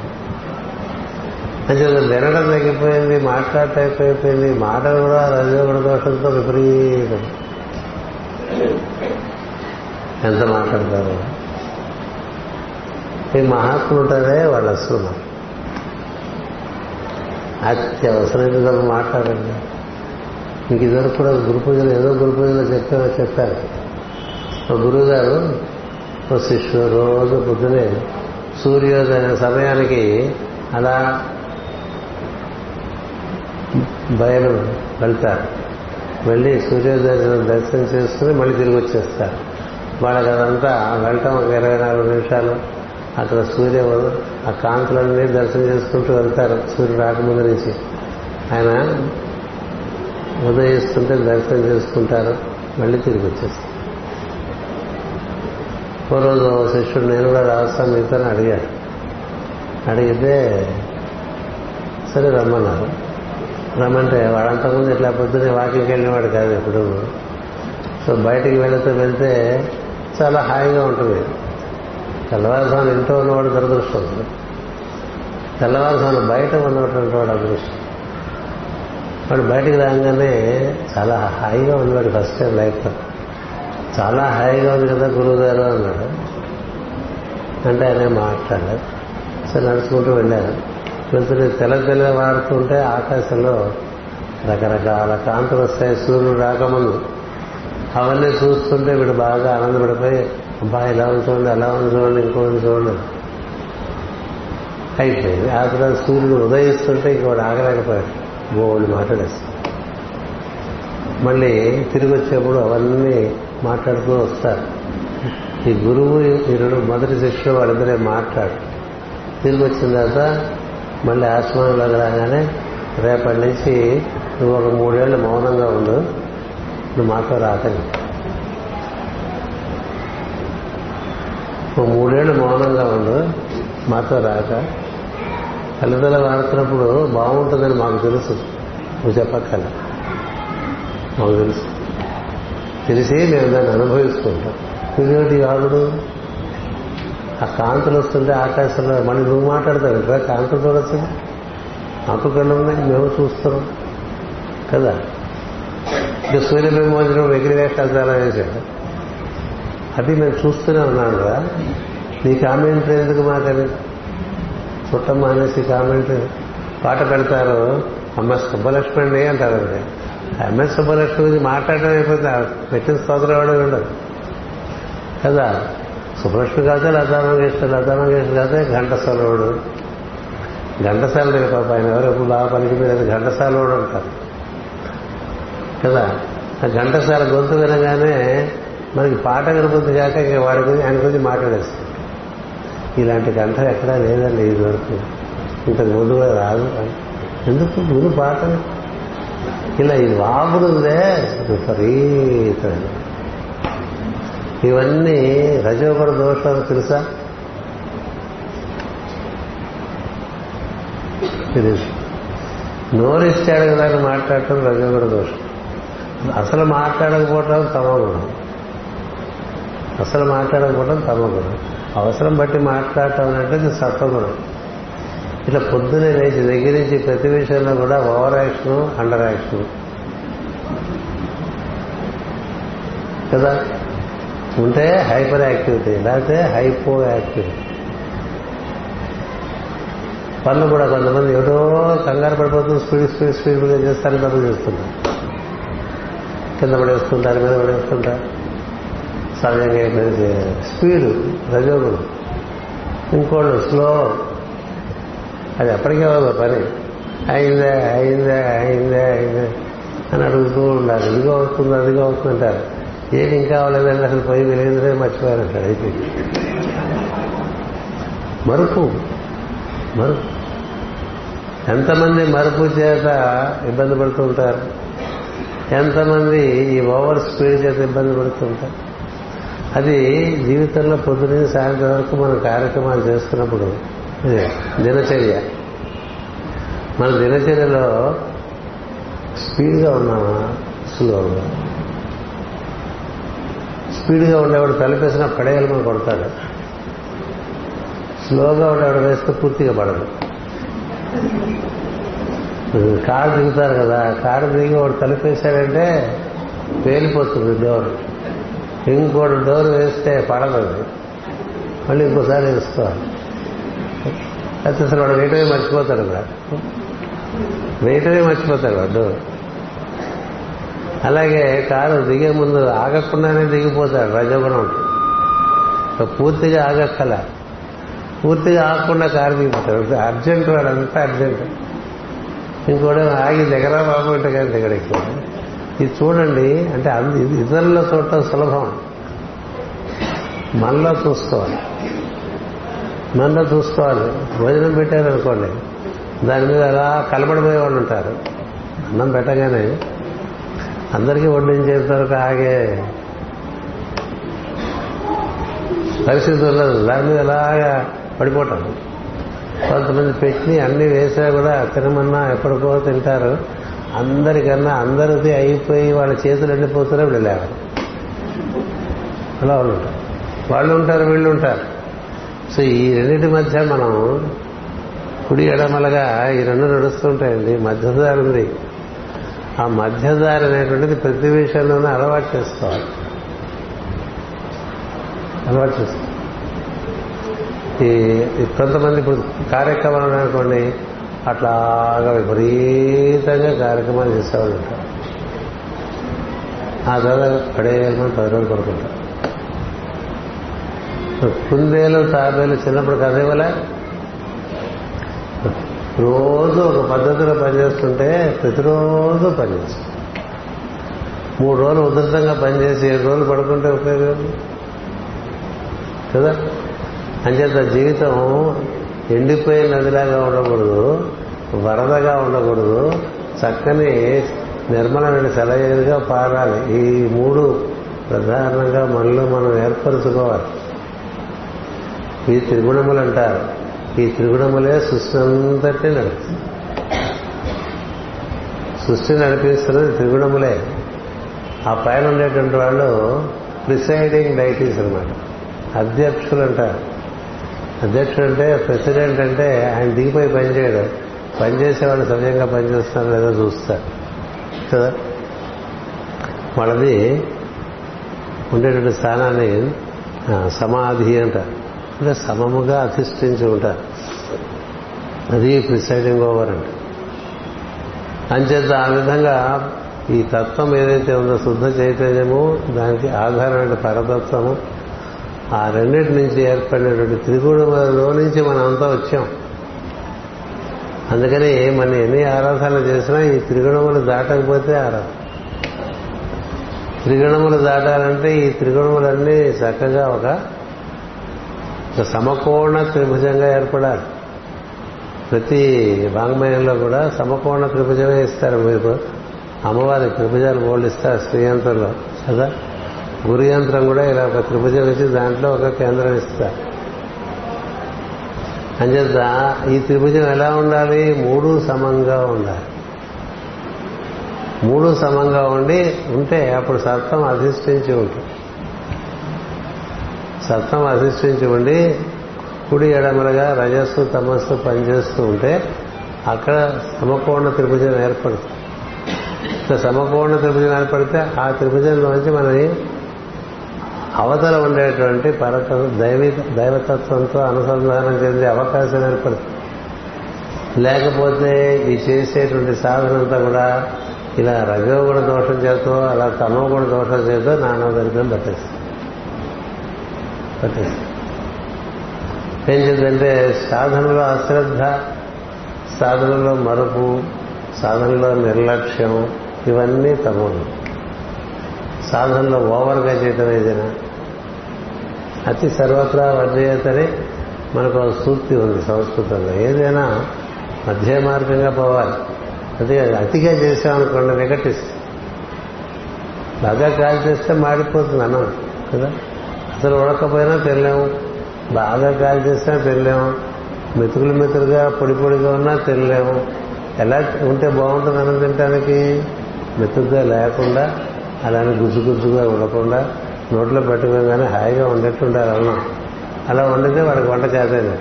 అంటే వినడం తగ్గిపోయింది మాట్లాడటం మాటలు కూడా రజోగుణ దోషంతో విపరీతం. ఎంత మాట్లాడతారు? ఈ మహాత్ములు ఉంటారే వాళ్ళ అసలు అత్యవసరమైన మాట్లాడండి. ఇంక ఇదివరకు కూడా గురు పూజలు ఏదో గురు పూజలో చెప్పా చెప్పారు. ఒక గురువు గారు ఒక శిష్యుడు రోజు పొద్దునే సూర్యోదయ సమయానికి అలా బయలు వెళ్తారు. వెళ్ళి సూర్యోదయం దర్శనం చేసుకుని మళ్ళీ తిరిగి వచ్చేస్తారు. వాళ్ళకి అదంతా వెళ్ళటం ఒక ఇరవై నాలుగు నిమిషాలు. అక్కడ సూర్య ఆ కాంతులన్నీ దర్శనం చేసుకుంటూ వెళ్తారు సూర్యుడు రాకముందు నుంచి. ఆయన ఉదయిస్తుంటే దర్శనం చేసుకుంటారు. మళ్ళీ తిరిగి వచ్చేస్తారు ఓ రోజు శిష్యుడు నేను కూడా రాస్తాను మీతో అడిగాడు. అడిగితే సరే రమ్మన్నారు. రమ్మంటే వాడంతకుముందు ఇట్లా పొద్దున్నే వాకింగ్కి వెళ్ళినవాడు కాదు ఇప్పుడు సో బయటికి వెళితే వెళ్తే చాలా హాయిగా ఉంటుంది. తెల్లవారుసాను ఇంట్లో ఉన్నవాడు దురదృష్టం. తెల్లవారుసాను బయట ఉన్నటువంటి వాడు అదృష్టం. వాడు బయటికి రాగానే చాలా హాయిగా ఉంది వాడు ఫస్ట్ టైం లైఫ్లో. చాలా హాయిగా ఉంది కదా గురువు గారు అన్నాడు. అంటే ఆయన మాట్లాడలేదు సరే నడుచుకుంటూ వెళ్ళారు. వెళ్తున్న తెల్ల తెల్ల వాడుతుంటే ఆకాశంలో రకరకాల కాంతులు వస్తాయి. సూర్యుడు రాకముందు అవన్నీ చూస్తుంటే వీడు బాగా ఆనందపడిపోయి అబ్బా ఇలా ఉంది చూడండి అలా ఉంది చూడండి ఇంకోటి చూడండి. అయిపోయింది. ఆ తర్వాత సూర్యుడు ఉదయిస్తుంటే ఇంకోటి ఆగలేకపోయాడు. బోళ్ళు మాట్లాడేస్తాడు మళ్ళీ తిరిగి వచ్చేప్పుడు అవన్నీ మాట్లాడుతూ వస్తారు. ఈ గురువు ఇరుడు మొదటి శిష్యులు వాళ్ళిద్దరే మాట్లాడు తిరిగి వచ్చిన తర్వాత మళ్ళీ ఆశ్రమంలోకి రాగానే రేపటి నుంచి నువ్వు ఒక మూడేళ్ళు మౌనంగా ఉండు నువ్వు మాతో రాకని. ఒక మూడేళ్ళు మౌనంగా ఉండు మాతో రాక. తల్లిదండ్రులు వాడుతున్నప్పుడు బాగుంటుందని మాకు తెలుసు. నువ్వు చెప్పక్కల మాకు తెలుసు. తెలిసి మేము దాన్ని అనుభవిస్తుంటాం. ఇదేమిటి ఆవిడు ఆ కాంతులు వస్తుంటే ఆకాశంలో మళ్ళీ నువ్వు మాట్లాడతావు. ఇంకా కాంతులు చూడొచ్చు మాకు కళ్ళు ఉన్నాయి మేము చూస్తున్నాం. కదా? ఇక సూర్యబింబోజనం వెగిరి వేషాలు చాలా వేశాడు. అది నేను చూస్తూనే ఉన్నాను కదా. నీ కామెంటరీ ఎందుకు మాకని చుట్టం మానేసి కామెంట్ పాట పెడతారు. అమ్మ సుబ్బలక్ష్మి అండి అంటారు అండి ఎంఎస్ సుబ్బలక్ష్మి గురించి మాట్లాడడం అయిపోతే పెట్టిన స్తోత్రం ఎవడో ఉండదు కదా? సుబ్బలక్ష్మి కాదు లతా మంగేశ్వర్ లతా మంగేశ్వర్ కాదే ఘంటసాలవుడు ఘంటసాల పాప ఆయన ఎవరు ఎప్పుడు బాగా పనికి పోయేది? ఘంటసాలవుడు అంటారు. కదా? ఆ ఘంటసాల గొంతు వినగానే మనకి పాట వినబుద్ధి కాక ఇంకా వాడి గురించి ఆయన గురించి మాట్లాడేస్తాం ఇలాంటి గంటలు ఎక్కడా లేదండి ఇది వరకు. ఇంతకు ముందు కూడా రాదు. ఎందుకు? ముందు పాట ఇలా ఇది వాగుడుందే విపరీతమైన ఇవన్నీ రజోగుణ దోషాలు తెలుసా? తెలుసు. నోరిచ్చాడు కదా అని మాట్లాడటం రజోగుణ దోషం. అసలు మాట్లాడకపోవటం తమగుణం. అసలు మాట్లాడకపోవటం తమగుణం. అవసరం బట్టి మాట్లాడటం అనేది సత్వగుణం. ఇట్లా పొద్దునే లేచి దగ్గర నుంచి ప్రతి విషయంలో కూడా ఓవర్ యాక్షన్ అండర్ యాక్షన్. కదా? ఉంటే హైపర్ యాక్టివిటీ లేకపోతే హైపో యాక్టివిటీ. పనులు కూడా కొంతమంది ఏదో కంగారు పడిపోతుంది స్పీడ్ స్పీడ్ స్పీడ్గా చేస్తారు తప్పులు చేస్తున్నారు. కింద పడేస్తుంటారు మీద పడేస్తుంటారు. సహజంగా స్పీడు రజోగుణం ఇంకోళ్ళు స్లో. అది ఎప్పటికే అవ్వదు పని. అయిందే అయిందే అయిందే అయిందే అని అడుగుతూ ఉండాలి. ఇదిగో అవుతుంది అదిగో అవుతుందంటారు ఏది ఇంకా అవ్వలేదండి అసలు పోయి వెలిగిందరే మర్చిపోయారంటాడు అయితే మరుపు మరుపు. ఎంతమంది మరుపు చేత ఇబ్బంది పడుతుంటారు ఎంతమంది ఈ ఓవర్ స్పీడ్ చేత ఇబ్బంది పడుతుంటారు అది జీవితంలో పొద్దున సాయంత్రం వరకు మనం కార్యక్రమాలు చేస్తున్నప్పుడు దినచర్య. మన దినచర్యలో స్పీడ్గా ఉన్నామా? స్లోగా స్పీడ్గా ఉండేవాడు తలపేసిన పడేయాలి మనం కొడతాడు. స్లోగా ఉండేవాడు వేస్తే పూర్తిగా పడదు. కారు దిగుతారు కదా కారు దిగి వాడు తలుపేశాడంటే పేలిపోతుంది డోర్. ఇంకోటి డోర్ వేస్తే పడదు మళ్ళీ ఇంకోసారి వేసుకోవాలి అయితే అసలు వాడు వేయటమే మర్చిపోతాడు కదా వేయటమే మర్చిపోతాడు వాడు అలాగే కారు దిగే ముందు ఆగకుండానే దిగిపోతాడు రజగుణం. పూర్తిగా ఆగక్కల. పూర్తిగా ఆగకుండా కారు దిగిపోతాడు. అర్జెంట్ వాడు అంతా అర్జెంట్. ఇంకోటి ఆగి దగ్గర బాబు అంటే కానీ దగ్గరికి ఇది చూడండి అంటే ఇతరుల్లో చూడటం సులభం. మనలో చూసుకోవాలి. మనలో చూసుకోవాలి. భోజనం పెట్టారనుకోండి దాని మీద అలా కలబడిపోయే వాళ్ళు ఉంటారు. అన్నం పెట్టగానే అందరికీ వడ్డించేంత వరకు ఆగే. పరిస్థితి ఉండదు దాని మీద అలాగా పడిపోవటం కొంతమంది పెట్టి అన్ని వేసా కూడా తినమన్నా ఎప్పటికో తింటారు. అందరికన్నా అందరిది అయిపోయి వాళ్ళ చేతులు ఎండిపోతున్నా వీళ్ళు లేవాలి అలా వాళ్ళు ఉంటారు. వాళ్ళు ఉంటారు వీళ్ళు ఉంటారు. సో ఈ రెండింటి మధ్య మనం కుడి ఎడమలగా ఈ రెండు నడుస్తుంటాయండి. మధ్యదారి ఉంది. ఆ మధ్యదారి అనేటువంటిది ప్రతి విషయంలోనే అలవాటు చేసుకోవాలి. అలవాటు చేసుకోవాలి. ఈ కొంతమంది ఇప్పుడు కార్యక్రమాలు అనుకోండి అట్లాగా విపరీతంగా కార్యక్రమాలు చేసేవాళ్ళు ఉంటారు. ఆ తర్వాత పడేయాలని పది రోజులు పడుకుంటారు. కుందేలు తాబేలు చిన్నప్పుడు కథ ఇవ్వలే. రోజు ఒక పద్ధతిలో పనిచేస్తుంటే ప్రతిరోజు పనిచేస్తుంది. మూడు రోజులు ఉధృతంగా పనిచేసి ఏడు రోజులు పడుకుంటే ఉపయోగం కదా? అంచేత జీవితం ఎండిపోయిన నదిలాగా ఉండకూడదు వరదగా ఉండకూడదు చక్కని నిర్మలమైన సెలయేరుగా పారాలి. ఈ మూడు ప్రధానంగా మనలో మనం ఏర్పరచుకోవాలి. ఈ త్రిగుణములు అంటారు. ఈ త్రిగుణములే సృష్టి అంతటి నడుస్తుంది సృష్టి నడిపిస్తున్నది త్రిగుణములే. ఆ పైన ఉండేటువంటి వాళ్ళు ప్రిసైడింగ్ డైటీస్ అనమాట అధ్యక్షులు అంటారు. అధ్యక్షుడు అంటే ప్రెసిడెంట్ అంటే ఆయన దిగిపోయి పనిచేయడు పనిచేసేవాళ్ళు సవ్యంగా పనిచేస్తున్నారు లేదో చూస్తారు. కదా? వాళ్ళది ఉండేటువంటి స్థానాన్ని సమాధి అంటారు అంటే సమముగా అధిష్ఠించి ఉంటారు. అది ప్రిసైడింగ్ ఓవర్ అంటే. అంచేత ఆ విధంగా ఈ తత్వం ఏదైతే ఉందో శుద్ధ చైతన్యము దానికి ఆధారమైన పరతత్వము ఆ రెండింటి నుంచి ఏర్పడినటువంటి త్రిగుణములలో నుంచి మనం అంతా వచ్చాం. అందుకని మనం ఎన్ని ఆరాధనలు చేసినా ఈ త్రిగుణములు దాటకపోతే ఆరాధన. త్రిగుణములు దాటాలంటే ఈ త్రిగుణములన్నీ చక్కగా ఒక ఒక సమకోణ త్రిభుజంగా ఏర్పడాలి. ప్రతి వాంగ్మయంలో కూడా సమకోణ త్రిభుజమే ఇస్తారు. మీకు అమ్మవారి త్రిభుజాలు బోల్డ్ ఇస్తారు శ్రీయంత్రంలో కదా? గురు యంత్రం కూడా ఇలా ఒక త్రిభుజం వేసి దాంట్లో ఒక కేంద్రం ఇస్తారు అంచేత ఈ త్రిభుజం ఎలా ఉండాలి? మూడు సమంగా ఉండాలి. మూడు సమంగా ఉండి ఉంటే అప్పుడు సత్వం అధిష్ఠించి ఉంటుంది సత్వం అధిష్ఠించి ఉండి కుడి ఎడమలుగా రజస్సు తమస్సు పనిచేస్తూ ఉంటే అక్కడ సమకోణ త్రిభుజం ఏర్పడుతుంది. సమకోణ త్రిభుజం ఏర్పడితే ఆ త్రిభుజంలోంచి మనని అవతల ఉండేటువంటి పరత దైవీ దైవతత్వంతో అనుసంధానం చెందే అవకాశం ఏర్పడుతుంది. లేకపోతే ఈ చేసేటువంటి సాధన అంతా కూడా ఇలా రజోగుణ దోషం చేతో అలా తమోగుణ దోషం చేతో నానా దరిద్రం పట్టేస్తుంది. పట్టేస్తుంది. ఏం చేద్దంటే సాధనలో అశ్రద్ధ సాధనలో మరుపు సాధనలో నిర్లక్ష్యం ఇవన్నీ తమోగుణం సాధనలో ఓవర్గా చేయటం ఏదైనా అతి సర్వత్రా వర్జయతని మనకు ఒక సూక్తి ఉంది సంస్కృతంలో. ఏదైనా మధ్య మార్గంగా పోవాలి. అదే అతిగా చేసామనుకోండి నెగటివ్స్. బాగా కాల్ చేస్తే మాడిపోతుంది అన్నం కదా? అసలు ఉడకపోయినా తినలేము. బాగా కాల్ చేసినా తినలేము. మెతుకులు మెతులుగా పొడి పొడిగా ఉన్నా తినలేము. ఎలా ఉంటే బాగుంటుంది అన్నం తినడానికి మెతుకుగా లేకుండా అలానే గుజ్జు గుజ్జుగా ఉండకుండా నోట్లో పెట్టుకోగానే హాయిగా ఉండేట్టు ఉండాలి అన్నం అలా వండితే వాడికి వంట చేతనే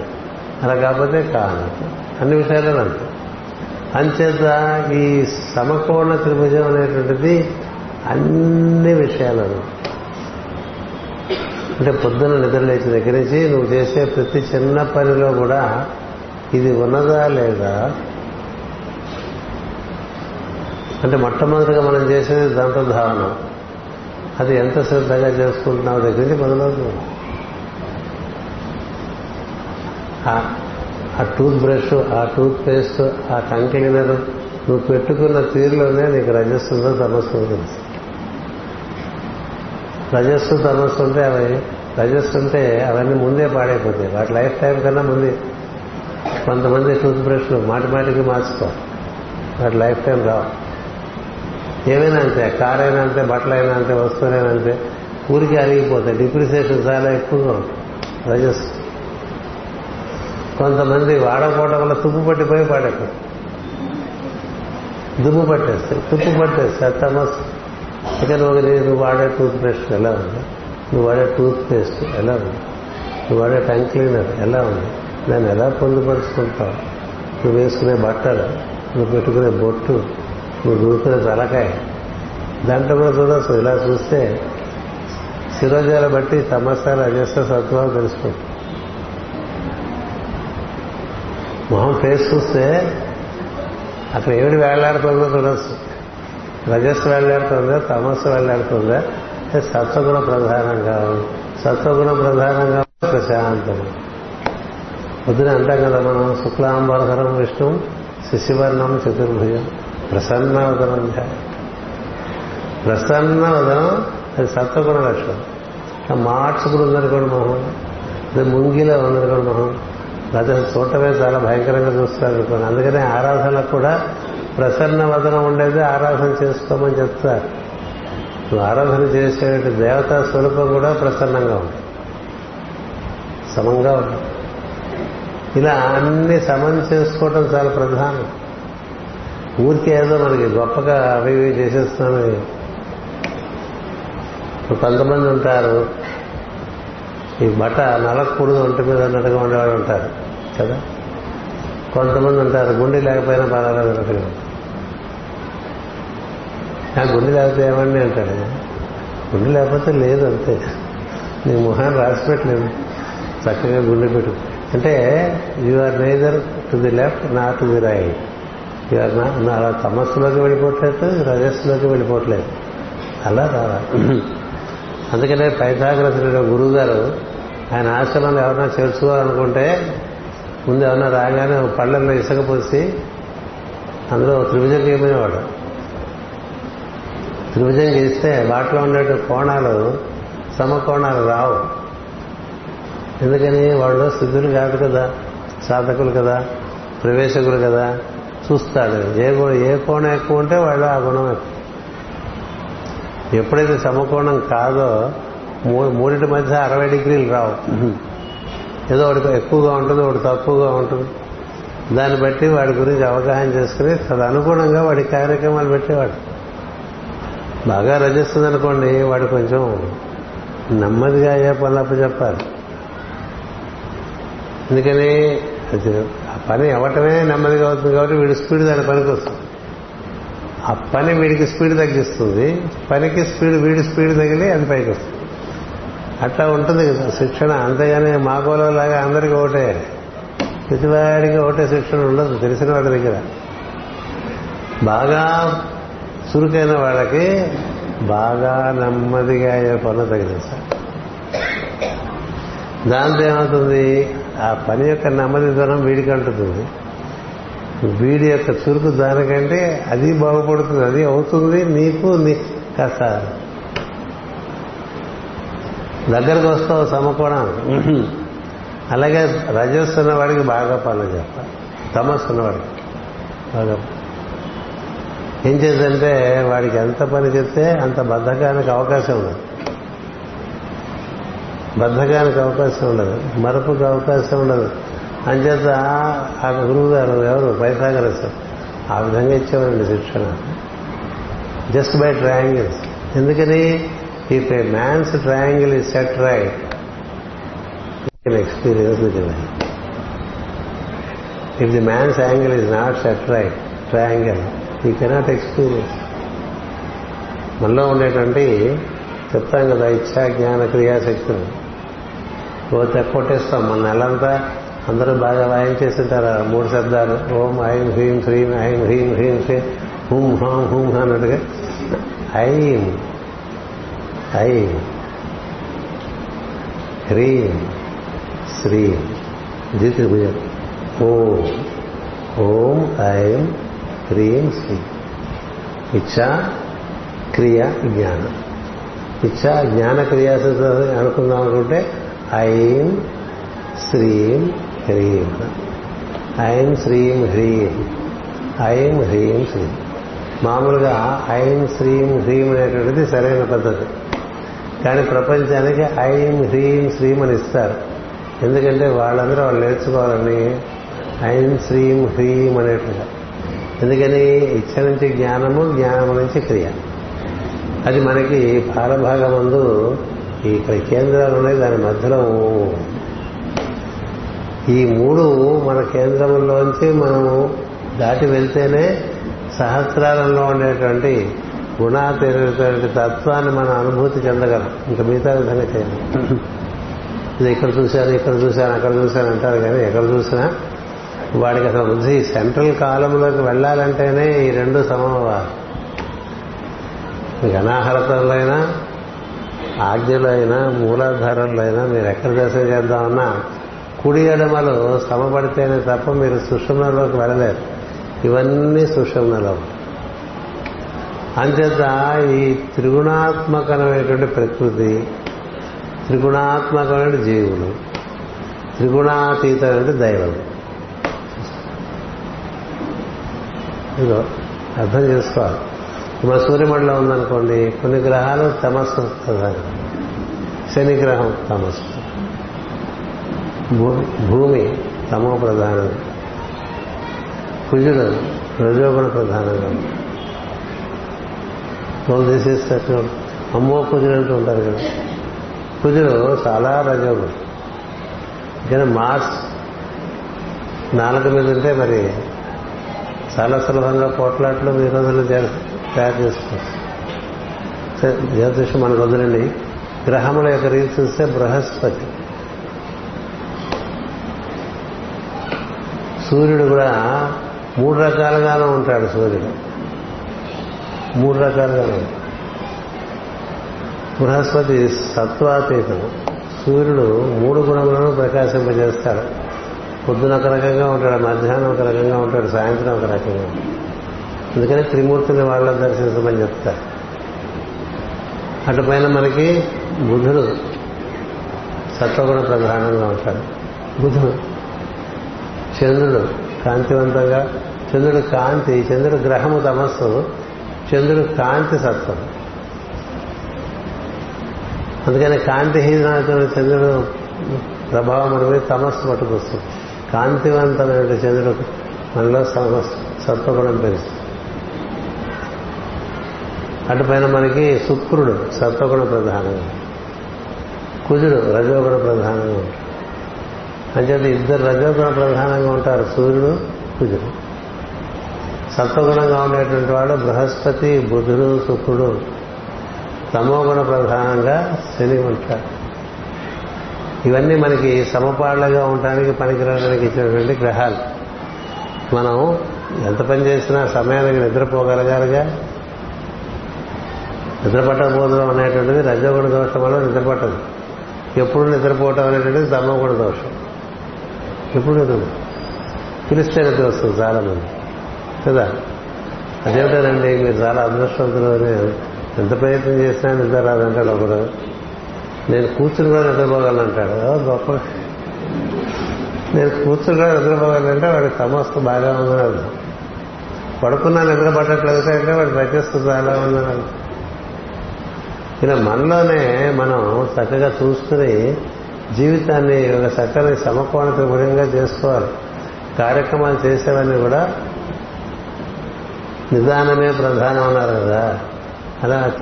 అలా కాకపోతే కాదు. అన్ని విషయాలు అంతే. అంచేత ఈ సమకోణ త్రిభుజం అనేటువంటిది అన్ని విషయాలను. అంటే పొద్దున నిద్రలేచిన దగ్గర నుంచి నువ్వు చేసే ప్రతి చిన్న పనిలో కూడా ఇది ఉన్నదా లేదా? అంటే మొట్టమొదటిగా మనం చేసేది దంతధావనం అది ఎంత శ్రద్ధగా చేసుకుంటున్నావు దగ్గర నుంచి మొదలవుతుంది. ఆ టూత్ బ్రష్ ఆ టూత్ పేస్ట్ ఆ టంగ్ క్లీనర్ నువ్వు పెట్టుకున్న తీరులోనే నీకు రజస్సుందో తమస్సు తెలుసు రజస్సు తమస్సు ఉంటే అవి రజస్సు ఉంటే అవన్నీ ముందే పాడైపోతాయి. వాటి లైఫ్ టైం కన్నా ముందే. కొంతమంది టూత్ బ్రష్లు మాటి మాటికి మార్చుకో వాటి లైఫ్ టైం రావు. ఏమైనా అంతే కార్ అంతే బట్టలైనా అంతే వస్తువులైనా అంతే ఊరికి అరిగిపోతాయి. డిప్రిసియేషన్ చాలా ఎక్కువగా ఉంటుంది. రజస్. కొంతమంది వాడకపోవడం వల్ల తుప్పు పట్టిపోయి పాడైపోయి దుమ్ము పట్టేస్తాయి తుప్పు పట్టేస్తాయి తమస్ ఇక నువ్వు నువ్వు వాడే టూత్ బ్రష్ ఎలా ఉంది? నువ్వు వాడే టూత్ పేస్ట్ ఎలా ఉంది? నువ్వు వాడే టంగ్ క్లీనర్ ఎలా ఉంది? దాన్ని ఎలా పొందుపరుచుకుంటావు? నువ్వు వేసుకునే బట్టలు నువ్వు పెట్టుకునే బొట్టు నువ్వు దూకునే తలకాయ. దాంట్లో కూడా చూడొచ్చు. ఇలా చూస్తే శిరోజాల బట్టి సమస్య రజస్వ సత్వాలు తెలుసుకుంటుంది మొహం ఫేస్ చూస్తే అక్కడ ఏమిటి వేళ్ళాడుతుందో చూడొచ్చు. రజస్సు వెళ్ళాడుతుందా తమస్సు వెళ్ళాడుతుందా? సత్వగుణ ప్రధానంగా సత్వగుణ ప్రధానంగా ప్రశాంతం. పొద్దున అంటాం కదా మనం శుక్లాంబరధరం విష్ణు శిశివర్ణం చతుర్భుజం. ప్రసన్న వదనం ప్రసన్న వదనం అది సత్వగుణ లక్షణం. మార్చుకుని ఉందనుకోండి మొహం. అది ముంగిలో ఉందనుకోండి మొహం. లేదా చూడటమే చాలా భయంకరంగా చూస్తారు అనుకోండి. అందుకనే ఆరాధనలకు కూడా ప్రసన్న వదనం ఉండేది ఆరాధన చేసుకోమని చెప్తారు. నువ్వు ఆరాధన చేసే దేవతా స్వరూపం కూడా ప్రసన్నంగా ఉంది. సమంగా ఉంది. ఇలా అన్ని సమం చేసుకోవటం చాలా ప్రధానం. ఊరికే ఏదో మనకి గొప్పగా అవి ఇవి చేసేస్తున్నామని కొంతమంది ఉంటారు ఈ బట్ట నలకూడదు ఒంటి మీద అన్నట్టుగా ఉండేవాడు ఉంటారు కదా? కొంతమంది ఉంటారు గుండె లేకపోయినా పర్వాలేదు అన్నట్టుగా ఆ గుండె లేకపోతే ఏమండి అంటాడు గుండె లేకపోతే లేదు అంతే. నీ మొహాన్ని రాసి పెట్టలేదు చక్కగా గుండె పెట్టు. అంటే you are neither to the left not to the right you అలా తమస్సులోకి వెళ్ళిపోవట్లేదు రజస్సులోకి వెళ్ళిపోవట్లేదు అలా రావాలి. అందుకనే పైథాగ్రసుడు గురువు గారు ఆయన ఆశ్రమంలో ఎవరైనా చేర్చుకోవాలనుకుంటే ముందు ఎవరైనా రాగానే పళ్ళల్లో ఇసుక పోసి అందులో త్రిభుజం గీయమనేవాడు. త్రిభుజం గీస్తే వాటిలో ఉండే కోణాలు సమకోణాలు రావు. ఎందుకని? వాళ్ళు సిద్ధులు కాదు కదా సాధకులు కదా ప్రవేశకులు కదా చూస్తాడు. ఏ గు- ఏ కోణం ఎక్కువ ఉంటే వాళ్ళు ఆ గుణం ఎక్కువ. ఎప్పుడైతే సమకోణం కాదో మూ- మూడింటి మధ్య అరవై డిగ్రీలు రావు. ఏదో ఒకటి ఎక్కువగా ఉంటుంది ఒకటి తక్కువగా ఉంటుంది. దాన్ని బట్టి వాడి గురించి అవగాహన చేసుకుని తదనుగుణంగా వాడి కార్యక్రమాలు పెట్టేవాడు. బాగా రజిస్తుంది అనుకోండి వాడు కొంచెం నెమ్మదిగా అయ్యే పనులప్పు చెప్పాలి ఎందుకని? అది పని అవ్వటమే నెమ్మదిగా అవుతుంది కాబట్టి వీడి స్పీడ్ దాని పనికి వస్తుంది ఆ పని వీడికి స్పీడ్ తగ్గిస్తుంది పనికి స్పీడ్ వీడి స్పీడ్ తగిలి అది పైకి వస్తుంది. అట్లా ఉంటుంది కదా శిక్షణ. అంతేగాని మా లాగా అందరికీ ఒకటే. ప్రతివాడికి ఒకటే శిక్షణ ఉండదు తెలిసిన వాడి దగ్గర. బాగా చురుకైన వాళ్ళకి బాగా నెమ్మదిగా అయ్యే పనులు తగిలిస్తారు దాంతో ఏమవుతుంది? ఆ పని యొక్క నెమ్మదితనం వీడికి అంటుతుంది వీడి యొక్క చురుకు దానికంటే అది బాగుపడుతుంది అది అవుతుంది నీకు నీ కాస్త దగ్గరకు వస్తావు సమకోణం. అలాగే రజస్సు ఉన్నవాడికి బాగా పనులు చెప్పాలి తమస్సు ఉన్నవాడికి బాగా. ఏం చేద్దంటే వాడికి ఎంత పని చెప్తే అంత బద్ధకానికి అవకాశం ఉంది బద్ధకానికి అవకాశం ఉండదు మరపుకు అవకాశం ఉండదు. అంచేత ఆ గురువు గారు ఎవరు? పైథాగరస్. ఆ విధంగా ఇచ్చేవారండి శిక్షణ. జస్ట్ బై ట్రయాంగిల్స్ ఎందుకని? If a man's triangle is set right experience with divine. If angle man's not set not set he cannot experience cannot మనలో ఉండేటువంటి చెప్తాం కదా ఇచ్చా జ్ఞాన క్రియాశక్తులు. ఓ కొట్టేస్తాం. మన నెలంతా అందరూ బాగా వాయించేస్తుంటారు ఆ మూడు శబ్దాలు. ఓం ఐం హ్రీం హ్రీం ఐం హ్రీం హ్రీం హ్రీం. హుం హాం హుం అన్నట్టుగా. ఐం. ఐం. హ్రీం. శ్రీం. ద్విత్రిభుజం. ఓం. ఓం ఐం హ్రీం శ్రీం. ఇచ్చా క్రియ జ్ఞానం. ఇచ్చా జ్ఞాన క్రియాశ అనుకుందాం అనుకుంటే ఐం శ్రీం హ్రీం. ఐం శ్రీం హ్రీం. ఐం హ్రీం శ్రీం. మామూలుగా ఐం శ్రీం హ్రీం అనేటువంటిది సరైన పద్ధతి. కానీ ప్రపంచానికి ఐం హ్రీం శ్రీం అని ఇస్తారు. ఎందుకంటే వాళ్ళందరూ వాళ్ళు నేర్చుకోవాలని ఐం శ్రీం హ్రీం అనేట్టుగా ఎందుకని? ఇచ్చ నుంచి జ్ఞానము జ్ఞానము నుంచి క్రియ. అది మనకి బాలభాగమందు ఇక్కడ కేంద్రాలు ఉన్నాయి దాని మధ్యలో ఈ మూడు మన కేంద్రంలోంచి మనం దాటి వెళ్తేనే సహస్రాలలో ఉండేటువంటి గుణాతీరైనటువంటి తత్వాన్ని మనం అనుభూతి చెందగలం. ఇంకా మిగతా విధంగా చేయాలి. ఇది ఇక్కడ చూశాను ఇక్కడ చూశాను అక్కడ చూశాను అంటారు కానీ ఎక్కడ చూసినా వాడికి అసలు బుద్ధి సెంట్రల్ కాలంలోకి వెళ్ళాలంటేనే ఈ రెండు సమమవ్వాలి మీకు అనాహరతంలో అయినా ఆజ్ఞలో అయినా మూలాధారంలో అయినా మీరు ఎక్కడ దశ చేద్దామన్నా కుడి ఎడమలు సమపడితేనే తప్ప మీరు సుషుమ్నలోకి వెళ్ళలేరు. ఇవన్నీ సుషుమ్నలో. అంచేత ఈ త్రిగుణాత్మకమైనటువంటి ప్రకృతి త్రిగుణాత్మకమైన జీవులు త్రిగుణాతీతమైన దైవం. ఇదో అర్థం చేసుకోవాలి. మన సూర్యమండలం ఉందనుకోండి కొన్ని గ్రహాలు తమస్సు ప్రధానం. శని గ్రహం తమస్సు. భూ- భూమి తమో ప్రధానం. కుజుడు రజోగుణ ప్రధానంగా తోలు తీసేస్తూ అమ్మో కుజుడు అంటూ ఉంటారు కదా. కుజుడు చాలా రజోగుణం కానీ మార్స్ నాలుగు మీద ఉంటే మరి చాలా సులభంగా పోట్లాట్లు మీ రోజుల్లో చే- తయారు చేసుకోవచ్చు జ్యోతిషం మన వదిలండి గ్రహముల యొక్క రీతి చూస్తే బృహస్పతి. సూర్యుడు కూడా మూడు రకాలుగానే ఉంటాడు సూర్యుడు. మూడు రకాలుగానే ఉంటాడు. బృహస్పతి సత్వాతీతం సూర్యుడు మూడు గుణములను ప్రకాశింపజేస్తాడు. పొద్దున ఒక రకంగా ఉంటాడు మధ్యాహ్నం ఒక రకంగా ఉంటాడు సాయంత్రం ఒక రకంగా ఉంటాడు. అందుకని త్రిమూర్తిని వాళ్ళ దర్శించమని చెప్తారు. అటు పైన మనకి బుధుడు సత్వగుణ ప్రధానంగా ఉంటాడు. బుధుడు చంద్రుడు కాంతివంతంగా చంద్రుడు కాంతి చంద్రుడు గ్రహము తమస్సు చంద్రుడు కాంతి సత్వం. అందుకని కాంతిహీనమైన చంద్రుడు ప్రభావం మనమే తమస్సు పట్టుకొస్తుంది. కాంతివంతమైన చంద్రుడు మనలో సత్వగుణం అటు అటుపైన మనకి శుక్రుడు సత్వగుణ ప్రధానంగా కుజుడు రజోగుణ ప్రధానంగా ఉంటాడు. అంచేత ఇద్దరు రజోగుణ ప్రధానంగా ఉంటారు సూర్యుడు కుజుడు. సత్వగుణంగా ఉండేటువంటి వాడు బృహస్పతి బుధుడు శుక్రుడు. తమోగుణ ప్రధానంగా శని ఉంటారు ఇవన్నీ మనకి సమపాళ్ళగా ఉండడానికి పనికిరాడానికి ఇచ్చినటువంటి గ్రహాలు. మనం ఎంత పని చేసినా సమయానికి నిద్రపోగలగాలిగా నిద్రపట్టకపోవడం అనేటువంటిది రజోగుణ దోషం వల్ల నిద్రపట్టదు. ఎప్పుడు నిద్రపోవటం అనేటువంటిది తమోగుణ దోషం. ఎప్పుడు నిద్ర పిలిస్తే నిద్ర వస్తుంది చాలా మంది. కదా? అదేమిటండి మీరు చాలా అదృష్టవంతులు అని ఎంత ప్రయత్నం చేసినా నిద్ర రాదంటాడు ఒకడు నేను కూర్చుని కూడా నిద్రపోగలను గొప్ప. నేను కూర్చుని కూడా నిద్రపోగలంటే వాడికి సమస్త బాగా ఉందని అర్థం పడుకున్నా నిద్ర పట్టట్లేదు అంటే వాడు ప్రత్యేస్తుంది చాలా ఉందని అర్థం ఇలా మనలోనే మనం చక్కగా చూసుకుని జీవితాన్ని ఒక చక్కని సమకోణ విధంగా చేసుకోవాలి. కార్యక్రమాలు చేసేవన్నీ కూడా నిదానమే ప్రధానం అన్నారు కదా. అలా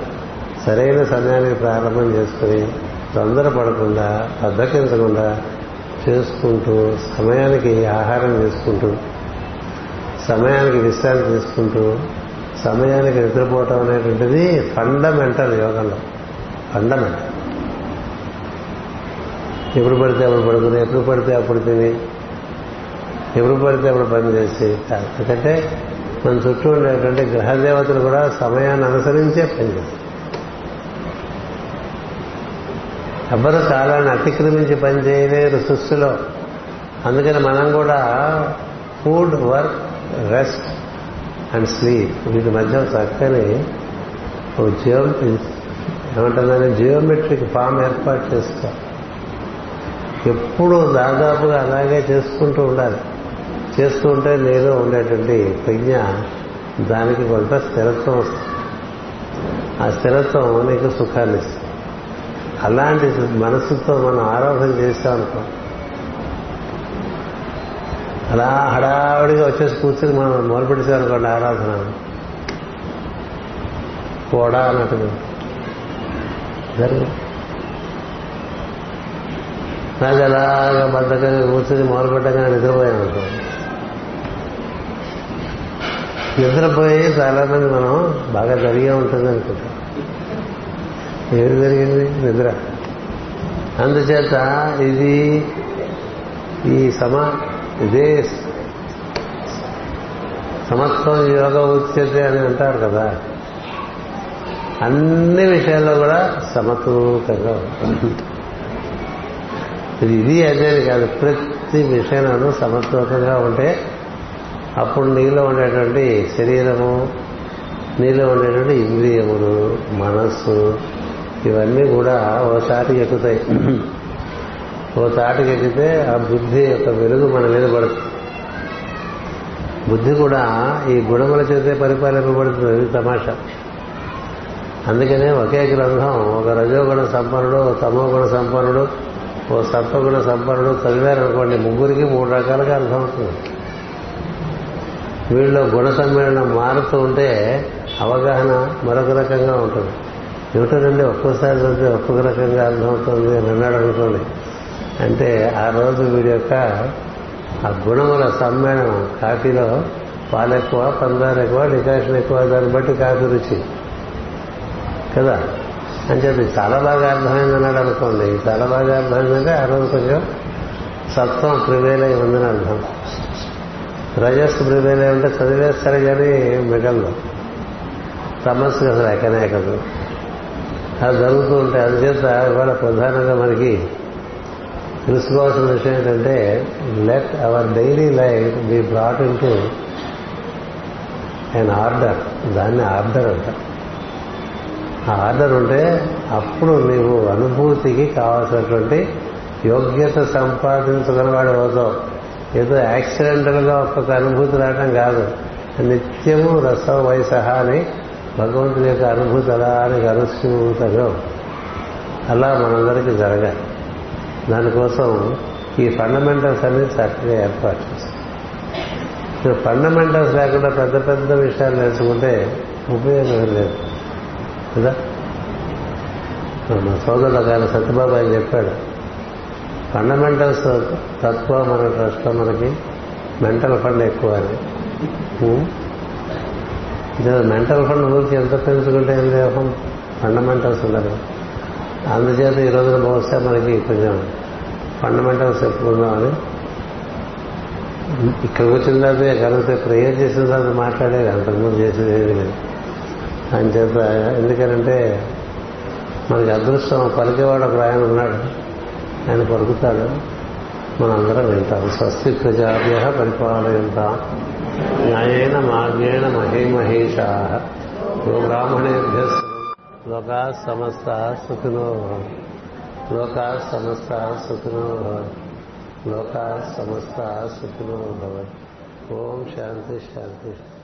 సరైన సమయానికి ప్రారంభం చేసుకుని తొందరపడకుండా బద్దకించకుండా చేసుకుంటూ సమయానికి ఆహారం చేసుకుంటూ సమయానికి విశ్రాంతి తీసుకుంటూ సమయానికి నిద్రపోవటం అనేటువంటిది ఫండమెంటల్ యోగంలో. ఫండమెంటల్ ఎప్పుడు పడితే అప్పుడు పడుకుని ఎప్పుడు పడితే అప్పుడు తిని ఎప్పుడు పడితే అప్పుడు పని చేసి ఎందుకంటే మన చుట్టూ ఉండేటువంటి గ్రహదేవతలు కూడా సమయాన్ని అనుసరించే పనిచేస్తారు ఎవ్వరు కాలాన్ని అతిక్రమించి పని చేయలేరు సృష్టిలో. అందుకని మనం కూడా food work rest and sleep వీటి మధ్య చక్కని జియో ఏమంటుందని జియోమెట్రిక్ ఫామ్ ఏర్పాటు చేసుకో ఎప్పుడూ దాదాపుగా అలాగే చేసుకుంటూ ఉండాలి. చేసుకుంటే ఉంటే నీలో ఉండేటువంటి ప్రజ్ఞ దానికి కొంత స్థిరత్వం వస్తుంది. ఆ స్థిరత్వం నీకు సుఖాన్ని ఇస్తుంది. అలాంటి మనసుతో మనం ఆరాధన చేస్తామనుకో అలా హడావిడిగా వచ్చేసి కూర్చొని మనం మొదలుపెట్టేసామనుకోండి ఆరాధన. కూడా అన్నట్టు. జరుగు. నాకు అలాగా బద్దకంగా కూర్చొని మొదలుపెట్టగానే నిద్రపోయాను అనుకో. నిద్రపోయి చాలా మంది మనం బాగా జరిగే ఉంటుంది అనుకుంటాం ఏమి జరిగింది? నిద్ర. అందుచేత ఇది ఈ సమ ఇది సమత్వం యోగ ఉచ్యతే అని అంటారు కదా. అన్ని విషయాల్లో కూడా సమతూకంగా ఉంటుంది. ఇది అదేది కాదు ప్రతి విషయంలోనూ సమతూకంగా ఉంటే అప్పుడు నీలో ఉండేటువంటి శరీరము నీలో ఉండేటువంటి ఇంద్రియములు మనస్సు ఇవన్నీ కూడా ఒకసారి ఎక్కుతాయి. ఓ తాటికి ఎక్కితే ఆ బుద్ధి యొక్క వెలుగు మన మీద పడుతుంది. బుద్ధి కూడా ఈ గుణముల చేతే పరిపాలింపబడుతుంది. అది తమాషా. అందుకనే ఒకే గ్రంథం ఒక రజోగుణ సంపన్నుడు ఓ తమోగుణ సంపన్నుడు ఓ సత్వగుణ సంపన్నుడు చదివారనుకోండి ముగ్గురికి మూడు రకాలుగా అర్థం అవుతుంది వీళ్ళు గుణ సమ్మేళనం మారుతూ ఉంటే అవగాహన మరొక రకంగా ఉంటుంది. ఏమిటోనండి ఒక్కోసారి చదివితే ఒక్కొక్క రకంగా అర్థమవుతుంది అని అన్నాడు అనుకోండి. అంటే ఆ రోజు వీడి యొక్క ఆ గుణముల సమ్మేళనం కాఫీలో పాలు ఎక్కువ పందారు ఎక్కువ డికాషన్ ఎక్కువ దాన్ని బట్టి కాఫీ రుచి. కదా? అని చెప్పి చాలా బాగా అర్థమైంది అన్నాడు అనుకోండి. చాలా బాగా అర్థమైందంటే ఆ రోజు కొంచెం సత్వం ప్రివేల్ అయి ఉందని అర్థం. రజస్ ప్రివేల్ ఉంటే చదివేస్తారు కానీ మిగలదు. తమస్సు అసలు ఎక్కనే ఎక్కదు. అది జరుగుతూ ఉంటాయి అందుచేత ఇవాళ ప్రధానంగా మనకి తెలుసుకోవాల్సిన విషయం ఏంటంటే let our daily life be brought into and order దాన్ని ఆర్డర్ అంట ఆ ఆర్డర్ ఉంటే అప్పుడు నీవు అనుభూతికి కావాల్సినటువంటి యోగ్యత సంపాదించగలవాడు అవుతావు. ఏదో యాక్సిడెంటల్గా ఒక్కొక్క అనుభూతి రావడం కాదు. నిత్యము రస వయసహ అని భగవంతుని యొక్క అనుభూతి అలా అని కలుసుకుంటారో అలా మనందరికీ జరగాలి. దానికోసం ఈ ఫండమెంటల్స్ అనేది చక్కగా ఏర్పాటు చేస్తాం ఫండమెంటల్స్ లేకుండా పెద్ద పెద్ద విషయాలు నేర్చుకుంటే ఉపయోగం లేదు. కదా? మా సోదరుల గారు సత్యబాబు ఆయన చెప్పాడు ఫండమెంటల్స్ తక్కువ మన ట్రస్ట్లో మనకి మెంటల్ ఫండ్ ఎక్కువ అని. మెంటల్ ఫండ్ ఊరికి ఎంత పెంచుకుంటే ఏం లేవు ఫండమెంటల్స్ ఉండదు అందుచేత ఈ రోజున బహుశా మనకి కొంచెం ఫండమెంటల్స్ చెప్పుకుందామని. ఇక్కడికి వచ్చిన తర్వాత కలిగితే ప్రేయర్ చేసిన తర్వాత మాట్లాడేది అంతకుముందు చేసేది ఏది లేదు. అని చేత ఎందుకనంటే మనకి అదృష్టం పలికేవాడు ఒక ఆయన ఉన్నాడు. ఆయన పలుకుతాడు. మనందరం వింటాం. స్వస్తి ప్రజాభ్య పరిపాలయంతాం. న్యాయేన మార్గేణ మహేమహేషా. బ్రాహ్మణేభ్య లోకా సమస్త సుఖినో లోకా సమస్త సుఖినో లోకా సమస్త సుఖినో భవత్. ఓం శాంతి శాంతి.